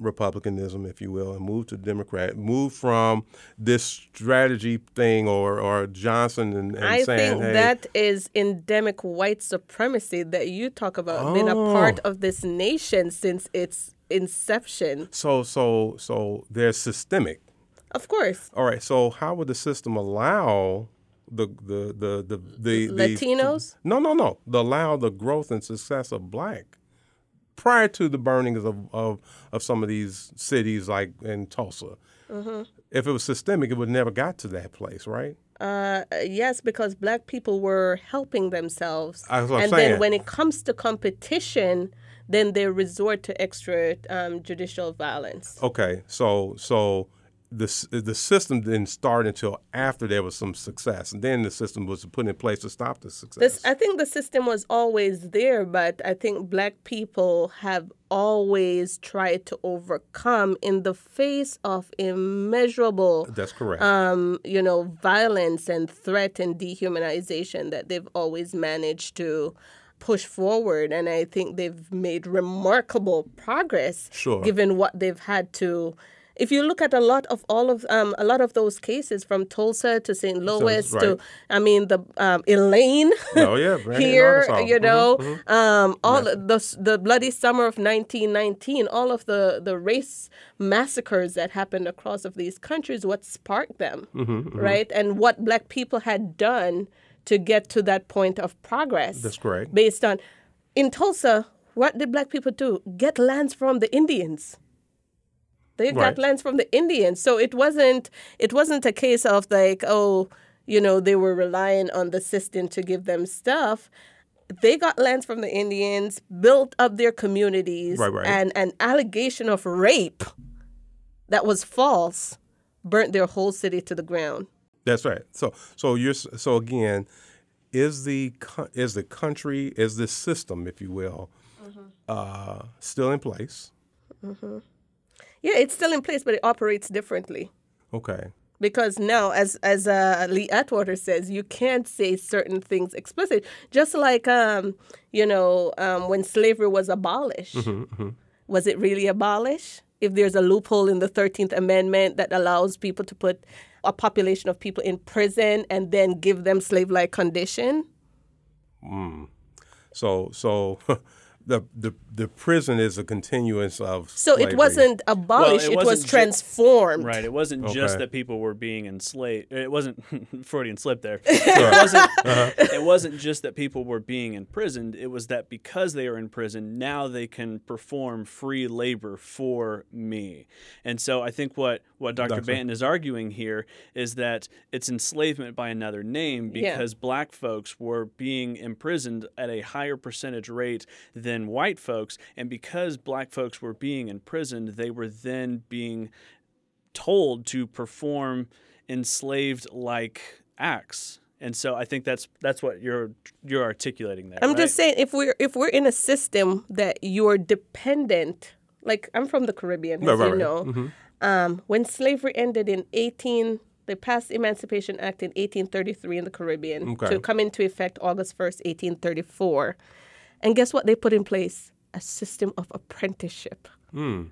republicanism, if you will, and move to Democrat. move from this strategy thing or or Johnson and, and I saying, think hey, that is endemic white supremacy that you talk about being a part Oh. of this nation since its inception. so so so they're systemic. Of course. All right. So how would the system allow the the the the the, the Latinos? no, no, no. The allow the growth and success of black prior to the burnings of of, of some of these cities like in Tulsa. Mm-hmm. If it was systemic, it would never got to that place, right? Uh, yes, because black people were helping themselves. That's what I'm and saying. then when it comes to competition, then they resort to extra um, judicial violence. Okay. So so the the system didn't start until after there was some success, and then the system was put in place to stop the success. This, I think the system was always there, but I think black people have always tried to overcome in the face of immeasurable, That's correct. um, you know, violence and threat and dehumanization that they've always managed to push forward. And I think they've made remarkable progress, Sure. given what they've had to. If you look at a lot of all of um, a lot of those cases from Tulsa to St. Louis to, right. I mean, the um, Elaine Oh, yeah, here in here, Arkansas. you Mhm, know, um, all the the the bloody summer of 1919, all of the the race massacres that happened across of these countries, what sparked them, Mm-hmm, right, and what black people had done to get to that point of progress. That's correct. Based on, in Tulsa, what did black people do? Get lands from the Indians. They got Right. lands from the Indians. So it wasn't it wasn't a case of like, oh, you know, they were relying on the system to give them stuff. They got lands from the Indians, built up their communities, Right, right. and an allegation of rape that was false burnt their whole city to the ground. That's right. So so you're so again, is the is the country is the system, if you will, Mm-hmm. uh, still in place? Yeah, it's still in place, but it operates differently. Okay. because now as as uh, lee atwater says you can't say certain things explicit. Just like um, you know um, when slavery was abolished was it really abolished? If there's a loophole in the 13th amendment that allows people to put a population of people in prison and then give them slave-like condition? So so the the the prison is a continuance of so slavery. it wasn't abolished it it, was wasn't ju- transformed Right. It wasn't just that people were being enslaved. It wasn't Freudian slip there. It wasn't. Uh-huh. It wasn't just that people were being imprisoned. It was that because they are in prison, now they can perform free labor for me. And so I think what what Dr. Doctor. Banton is arguing here is that it's enslavement by another name Yeah. because black folks were being imprisoned at a higher percentage rate than white folks, and because black folks were being imprisoned, they were then being told to perform enslaved like acts. And so I think that's that's what you're you're articulating there. I'm right? just saying if we're if we're in a system that you're dependent, like I'm from the Caribbean, as Right, right, you right. know. Um, when slavery ended in 18, they passed Emancipation Act in 1833 in the Caribbean Okay. to come into effect August 1st, 1834. And guess what they put in place? A system of apprenticeship. What Hmm.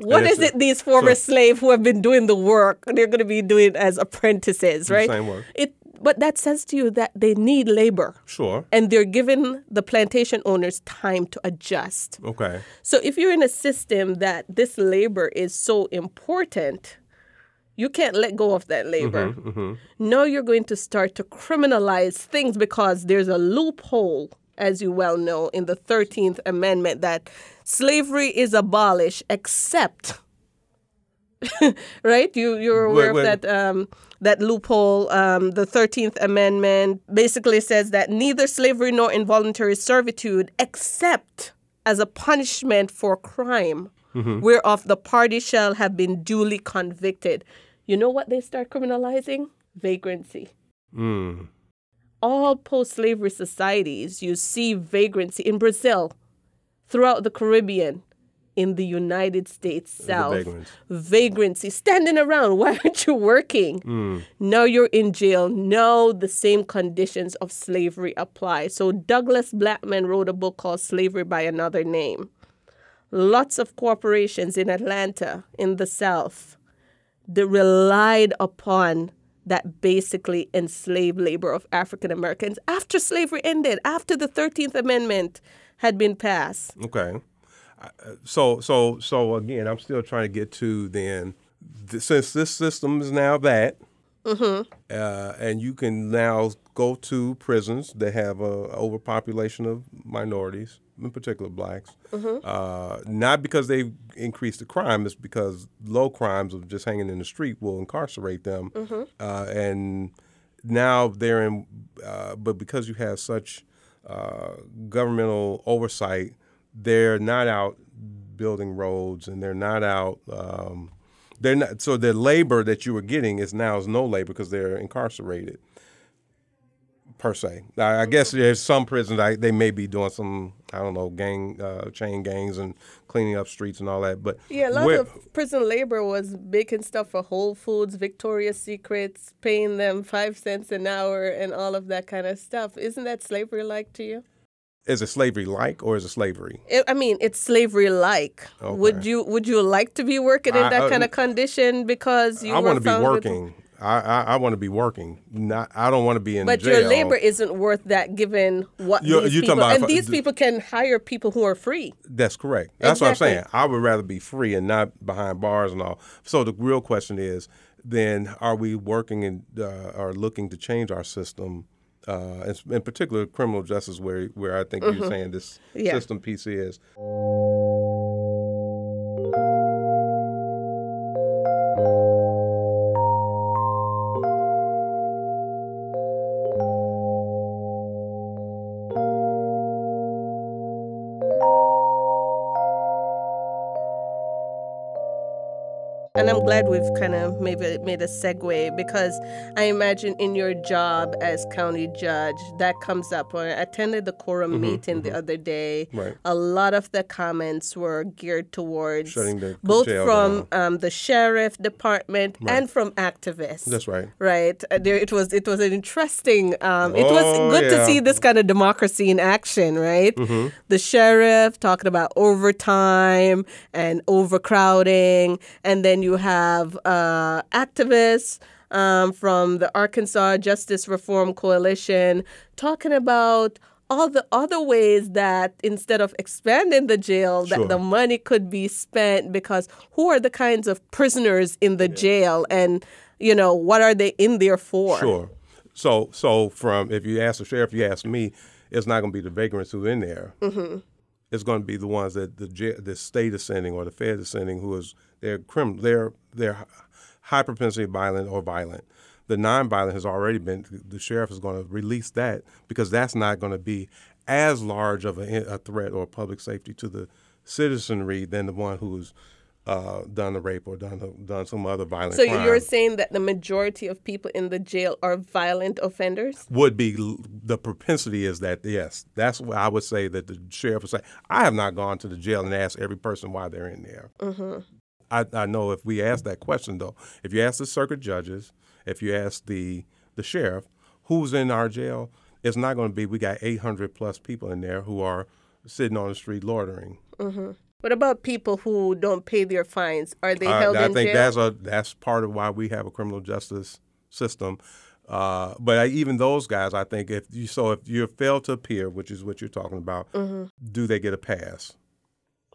And is it these former slaves who have been doing the work, they're going to be doing as apprentices, right? same work. It but that says to you that they need labor. Sure. And they're giving the plantation owners time to adjust. Okay. So if you're in a system that this labor is so important, you can't let go of that labor. Now you're going to start to criminalize things because there's a loophole, as you well know, in the 13th Amendment that slavery is abolished except. right, you you're aware Wait, wait. of that um, that loophole. Um, the Thirteenth Amendment basically says that neither slavery nor involuntary servitude, except as a punishment for crime, whereof the party shall have been duly convicted. You know what they start criminalizing? Vagrancy. Mm. All post-slavery societies, you see vagrancy in Brazil, throughout the Caribbean, in the United States South. Vagrancy, standing around. Why aren't you working? Now you're in jail. Now the same conditions of slavery apply. So Douglas Blackmon wrote a book called Slavery by Another Name. Lots of corporations in Atlanta, in the South, that relied upon that basically enslaved labor of African Americans after slavery ended, after the 13th Amendment had been passed. Okay. Uh, So so so again, I'm still trying to get to then th- since this system is now that, uh, and you can now go to prisons that have a overpopulation of minorities, in particular blacks. Uh, not because they've increased the crime, it's because low crimes of just hanging in the street will incarcerate them, uh, and now they're in. Uh, but because you have such uh, governmental oversight, they're not out building roads and they're not out. Um, they're not. So the labor that you were getting is now is no labor because they're incarcerated. Per se, I, I guess there's some prisons I, they may be doing some I don't know gang uh, chain gangs and cleaning up streets and all that. But Yeah, a lot of prison labor was making stuff for Whole Foods, Victoria's Secrets, paying them five cents an hour, and all of that kind of stuff. Isn't that slavery like to you? is it slavery like or is it slavery? I I mean, it's slavery like. Would you Would you like to be working in I- that I- kind of condition because you I want to be found with- working. I, I, I want to be working. Not I don't want to be in But jail. your labor isn't worth that, given what You're- these you're talking people about and these people can hire people who are free. That's correct. That's what I'm saying. I would rather be free and not behind bars and all. So the real question is, then are we working and uh, are looking to change our system, uh, in, particular criminal justice, where where I think you're saying this Mm-hmm. Yeah. system piece is. Glad we've kind of maybe made a segue because I imagine in your job as county judge, that comes up. When I attended the quorum meeting the other day, Mm-hmm, Right. a lot of the comments were geared towards both from um, the sheriff department and from activists. That's right. Right. Uh, There, it was. It was an interesting. Um, it was Oh, good to see this kind of democracy in action. Right. Mm-hmm. The sheriff talking about overtime and overcrowding, and then you have uh, activists um, from the Arkansas Justice Reform Coalition talking about all the other ways that instead of expanding the jail, Sure. that the money could be spent because who are the kinds of prisoners in the jail and you know what are they in there for? Sure. So so from if you ask the sheriff, you ask me, it's not going to be the vagrants who are in there. Mm-hmm. It's going to be the ones that the the state is sending or the Fed is sending, who is they're criminal, they're they're high propensity violent or violent. The non-violent has already been. The sheriff is going to release that because that's not going to be as large of a, a threat or public safety to the citizenry than the one who's uh, done the rape or done done some other violent So crime. you're saying that the majority of people in the jail are violent offenders? would be the propensity is that yes, that's what I would say that the sheriff would say. I have not gone to the jail and asked every person why they're in there. I, I know if we ask that question though, if you ask the circuit judges, if you ask the the sheriff, who's in our jail, it's not going to be we got 800 plus people in there who are sitting on the street loitering. What about people who don't pay their fines? Are they I, held I in think that's a that's part of why we have a criminal justice system. Uh, but I, even those guys, I think if you so if you fail to appear, which is what you're talking about, Mm-hmm. do they get a pass?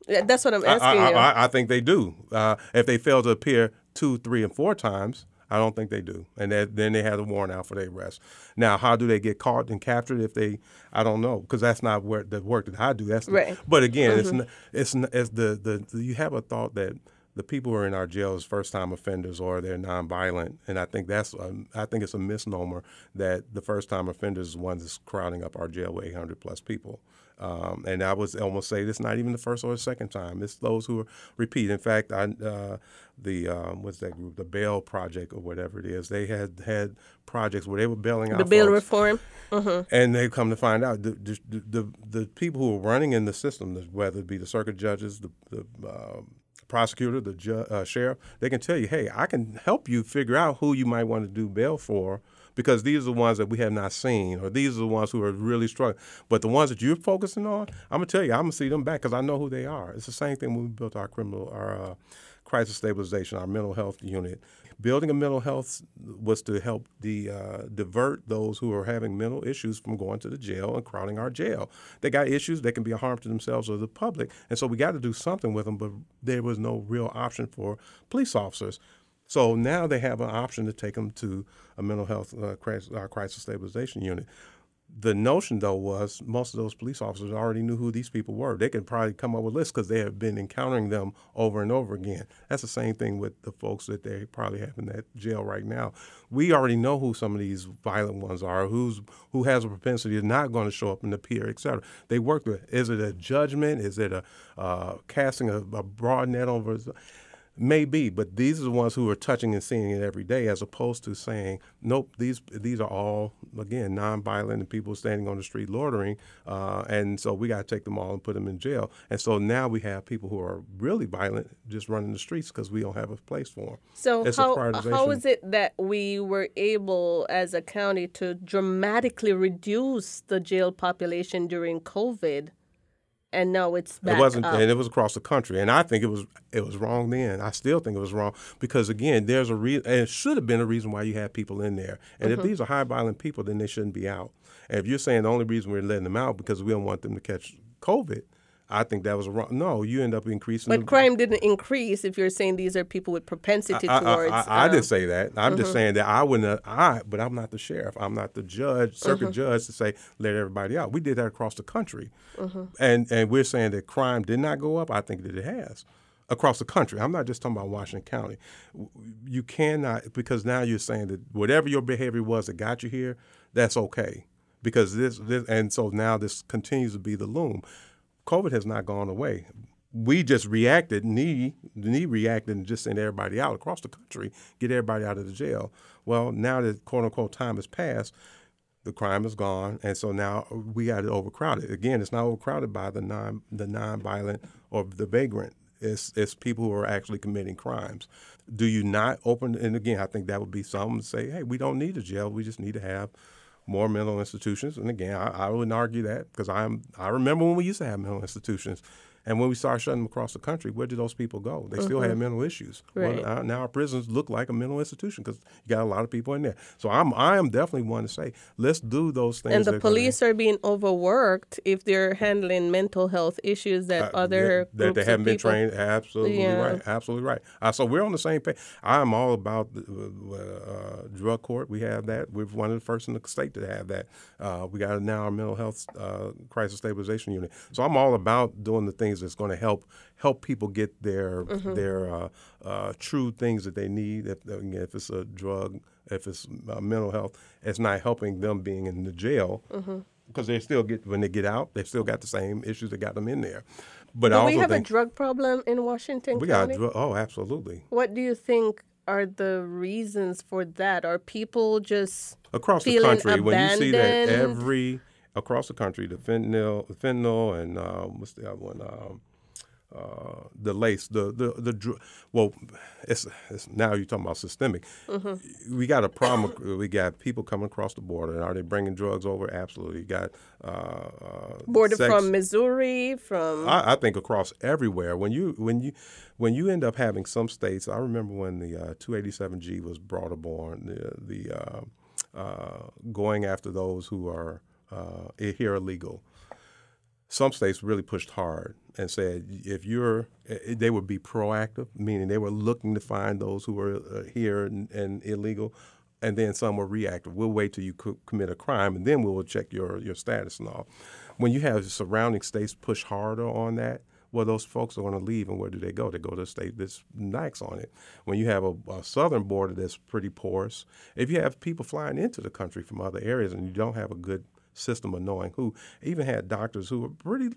That's what I'm I, asking I, you. I, I think they do. Uh, if they fail to appear two, three, and four times, I don't think they do. And that, then they have a warrant out for their arrest. Now, how do they get caught and captured? If they, I don't know, because that's not where the work that I do. That's the- Right. But again, it's n- it's n- it's the, the the you have a thought that the people who are in our jails first time offenders or they're nonviolent, and I think that's um, I think it's a misnomer that the first time offenders is the ones that's crowding up our jail with 800 plus people. Um, and I would almost say it's not even the first or the second time. It's those who repeat. In fact, I, uh, the um, what's that group, the Bail Project or whatever it is, they had had projects where they were bailing out the bail reform. and they come to find out the the, the the people who are running in the system, whether it be the circuit judges, the, the um prosecutor, the ju- uh, sheriff, they can tell you, hey, I can help you figure out who you might want to do bail for. Because these are the ones that we have not seen, or these are the ones who are really struggling. But the ones that you're focusing on, I'm gonna tell you, I'm gonna see them back because I know who they are. It's the same thing when we built our criminal, our uh, crisis stabilization, our mental health unit. Building a mental health was to help the uh, divert those who are having mental issues from going to the jail and crowding our jail. They got issues that can be a harm to themselves or the public, and so we got to do something with them. But there was no real option for police officers. So now they have an option to take them to a mental health uh, crisis, uh, crisis stabilization unit. The notion, though, was most of those police officers already knew who these people were. They could probably come up with lists because they have been encountering them over and over again. That's the same thing with the folks that they probably have in that jail right now. We already know who some of these violent ones are, who's who has a propensity of not going to show up and appear, et cetera. They work with. Is it a judgment? Is it a uh, casting a, a broad net over? Maybe, but these are the ones who are touching and seeing it every day, as opposed to saying, "Nope, these these are all again nonviolent and people standing on the street loitering," uh, and so we got to take them all and put them in jail. And so now we have people who are really violent just running the streets because we don't have a place for them. So It's how how is it that we were able as a county to dramatically reduce the jail population during COVID, and no, it's back it wasn't, up? and it was across the country. And I think it was it was wrong then. I still think it was wrong because again, there's a reason, and it should have been a reason why you had people in there. And Mm-hmm. if these are high violent people, then they shouldn't be out. And if you're saying the only reason we're letting them out because we don't want them to catch COVID, I think that was wrong. No, you end up increasing. but the, crime didn't increase if you're saying these are people with propensity I, I- towards. I, I um, didn't say that. I'm just mm-hmm. saying that I wouldn't. I, but I'm not the sheriff. I'm not the judge, circuit mm-hmm. judge, to say let everybody out. We did that across the country, mm-hmm. and and we're saying that crime did not go up. I think that it has across the country. I'm not just talking about Washington County. You cannot because now you're saying that whatever your behavior was that got you here, that's okay because this, this and so now this continues to be the loom. COVID has not gone away. We just reacted, knee, knee reacted and just sent everybody out across the country, get everybody out of the jail. Well, now that quote unquote time has passed, the crime is gone, and so now we got it overcrowded. Again, it's not overcrowded by the non the non-violent or the vagrant. It's it's people who are actually committing crimes. Do you not open? And again, I think that would be to say, hey, we don't need a jail. We just need to have more mental institutions. And again, I, I wouldn't argue that because I'm I remember when we used to have mental institutions. And when we started shutting them across the country, where did those people go? They still had mental issues. Right. Well, uh, now our prisons look like a mental institution because you got a lot of people in there. So I'm I am definitely one to say let's do those things. and the police are being overworked if they're handling mental health issues that other that, that they haven't been people- trained. Absolutely Yeah. right. Absolutely right. Uh, so we're on the same page. I'm all about the, uh, uh, drug court. We have that. We're one of the first in the state to have that. Uh, we got now our mental health uh, crisis stabilization unit. So I'm all about doing the things that's going to help help people get their Mm-hmm. their uh, uh, true things that they need. If if it's a drug, if it's uh, mental health, it's not helping them being in the jail Mm-hmm. because they still get when they get out, they still got the same issues that got them in there. But I Do also we have think a drug problem in Washington we got County? dr- oh, absolutely what do you think are the reasons for that? Are people just across the country when you see that every across the country the fentanyl, fentanyl, and uh, what's the other one? Um, uh, the lace, the the the dr- well, it's, it's now you're talking about systemic. Mm-hmm. We got a problem. We got people coming across the border. Are they bringing drugs over? Absolutely. You got uh, uh, border sex- from Missouri, from I, I think across everywhere. When you when you when you end up having some states, I remember when the uh, 287G was brought aboard, the the uh, uh, going after those who are uh, here illegal. Some states really pushed hard and said if you're, they would be proactive, meaning they were looking to find those who were uh, here and, and illegal and then some were reactive. We'll wait till you co- commit a crime, and then we will check your, your status and all. When you have surrounding states push harder on that, well, those folks are going to leave, and where do they go? They go to a state that's nice on it. When you have a, a, southern border that's pretty porous, if you have people flying into the country from other areas and you don't have a good system of knowing who, even had doctors who were pretty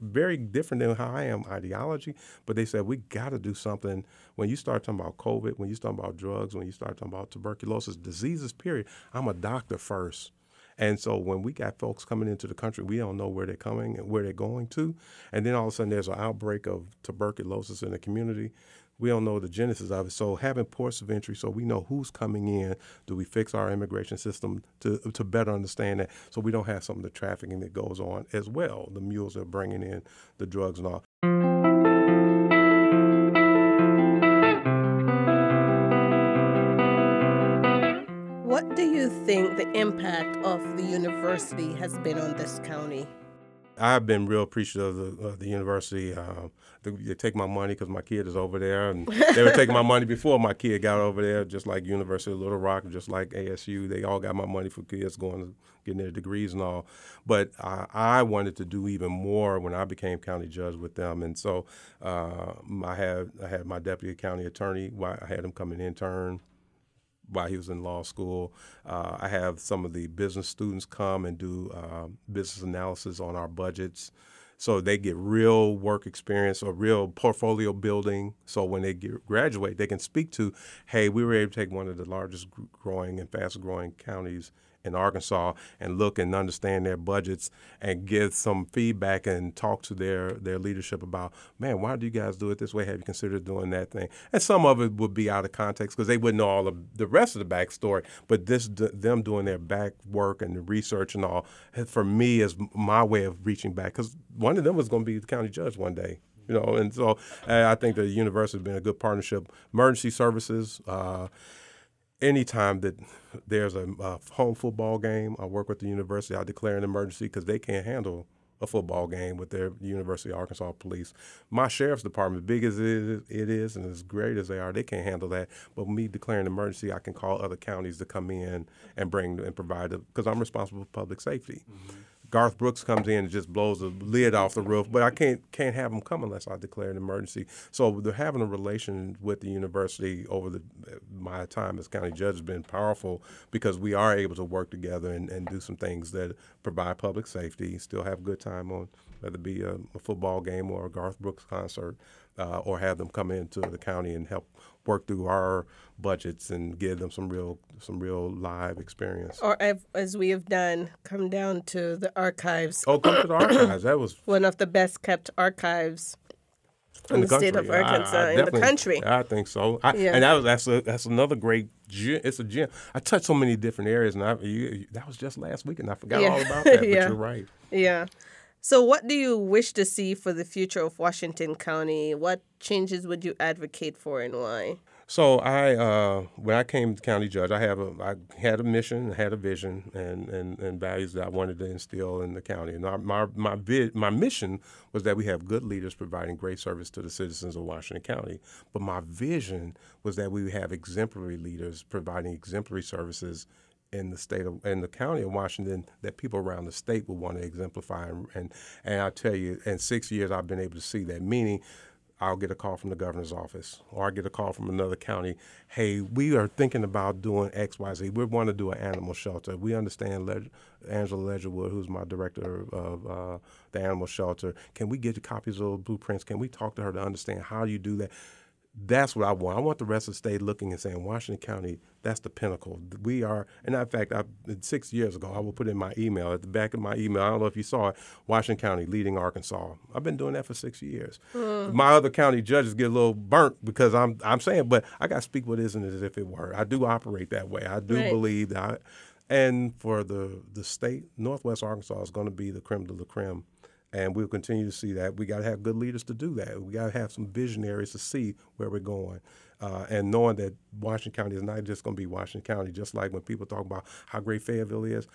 very different than how I am ideology, but they said we got to do something. When you start talking about COVID, when you start talking about drugs, when you start talking about tuberculosis, diseases, period. I'm a doctor first. And so when we got folks coming into the country, we don't know where they're coming and where they're going to. And then all of a sudden there's an outbreak of tuberculosis in the community. We don't know the genesis of it. So having ports of entry so we know who's coming in. Do we fix our immigration system to, to better understand that so we don't have some of the trafficking that goes on as well, the mules are bringing in the drugs and all. What do you think the impact of the university has been on this county? I've been real appreciative of the, of the university. Uh, they, they, take my money because my kid is over there, and they were taking my money before my kid got over there. Just like University of Little Rock, just like ASU, they all got my money for kids going to getting their degrees and all. But I, I wanted to do even more when I became county judge with them, and so uh, I had I had my deputy county attorney. I had him come and intern while he was in law school. Uh, I have some of the business students come and do uh, business analysis on our budgets. So they get real work experience or real portfolio building. So when they get, graduate, they can speak to, hey, we were able to take one of the largest growing and fast growing counties in Arkansas and look and understand their budgets and give some feedback and talk to their their leadership about, man, why do you guys do it this way? Have you considered doing that thing? And some of it would be out of context because they wouldn't know all of the rest of the backstory. But this them doing their back work and the research and all for me is my way of reaching back because one of them was going to be the county judge one day you know. And so I think the university has been a good partnership. Emergency services, uh, anytime that there's a, a, home football game, I work with the university. I declare an emergency because they can't handle a football game with their University of Arkansas police. My sheriff's department, big as it is, and as great as they are, they can't handle that. But me declaring an emergency, I can call other counties to come in and bring and provide because I'm responsible for public safety. Mm-hmm. Garth Brooks comes in and just blows the lid off the roof, but I can't can't have them come unless I declare an emergency. So they're having a relation with the university over the my time as county judge has been powerful because we are able to work together and, and do some things that provide public safety, still have a good time on whether it be a, a football game or a Garth Brooks concert, uh, or have them come into the county and help work through our budgets and give them some real some real live experience. Or as we have done, come down to the archives. Oh, come to the archives. That was one of the best kept archives in, in the, the state of Arkansas I, I in the country. I think so. I, yeah. And that was that's a, that's another great gym. It's a gym. I touched so many different areas, and I, you, that was just last week, and I forgot yeah. all about that. But you're right. Yeah. So, what do you wish to see for the future of Washington County? What changes would you advocate for, and why? So I, uh, when I came to county judge, I have a, I had a mission, had a vision, and, and, and values that I wanted to instill in the county. And my my my, vid, my mission was that we have good leaders providing great service to the citizens of Washington County. But my vision was that we have exemplary leaders providing exemplary services in the state of in the county of Washington that people around the state would want to exemplify and and, and I tell you in six years I've been able to see that meaning I'll get a call from the governor's office or I get a call from another county. Hey, we are thinking about doing X, Y, Z. We want to do an animal shelter. We understand Angela Ledgerwood, who's my director of uh, the animal shelter. Can we get copies of blueprints? Can we talk to her to understand how you do that? That's what I want. I want the rest of the state looking and saying, Washington County, that's the pinnacle. We are, and in fact, I, six years ago, I will put in my email at the back of my email. I don't know if you saw it, Washington County leading Arkansas. I've been doing that for six years. Mm. My other county judges get a little burnt because I'm I'm saying, but I got to speak what isn't as if it were. I do operate that way. I do right. believe that. I, and for the the state, Northwest Arkansas is going to be the creme de la creme and we'll continue to see that. We got to have good leaders to do that. We got to have some visionaries to see where we're going. Uh, and knowing that Washington County is not just going to be Washington County, just like when people talk about how great Fayetteville is,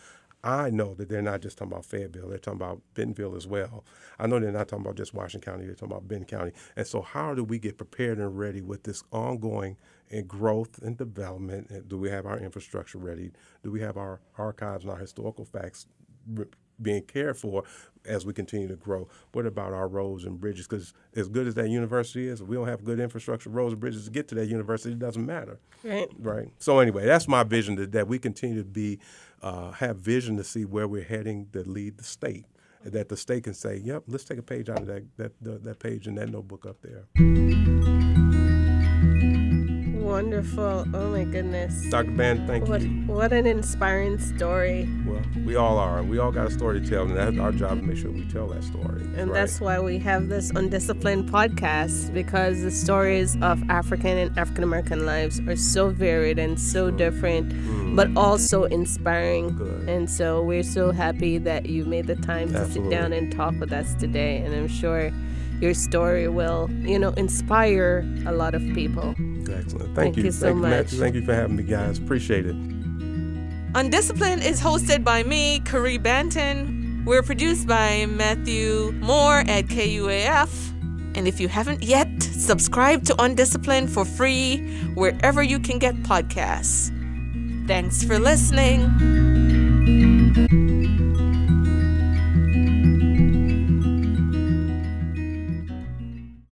I know that they're not just talking about Fayetteville, they're talking about Bentonville as well. I know they're not talking about just Washington County, they're talking about Benton County. And so, how do we get prepared and ready with this ongoing and growth and development? Do we have our infrastructure ready? Do we have our archives and our historical facts being cared for as we continue to grow. What about our roads and bridges? Because as good as that university is, if we don't have good infrastructure, roads and bridges to get to that university, it doesn't matter. Right. Right. So anyway, that's my vision that, that we continue to be uh, have vision to see where we're heading to lead the state. That the state can say, "Yep, let's take a page out of that that that page in that notebook up there." Wonderful. Oh my goodness. Dr. Band, thank what, you. What an inspiring story. Well, we all are. We all got a story to tell, and that's our job to make sure we tell that story. And right? that's why we have this Undisciplined podcast because the stories of African and African American lives are so varied and so Mm. different, but also inspiring. Good. And so we're so happy that you made the time to sit down and talk with us today. And I'm sure your story will, you know, inspire a lot of people. Excellent. Thank, Thank you. you so Thank you, much. Matthew. Thank you for having me, guys. Appreciate it. Undisciplined is hosted by me, Caree Banton. We're produced by Matthew Moore at KUAF. And if you haven't yet, subscribe to Undisciplined for free wherever you can get podcasts. Thanks for listening.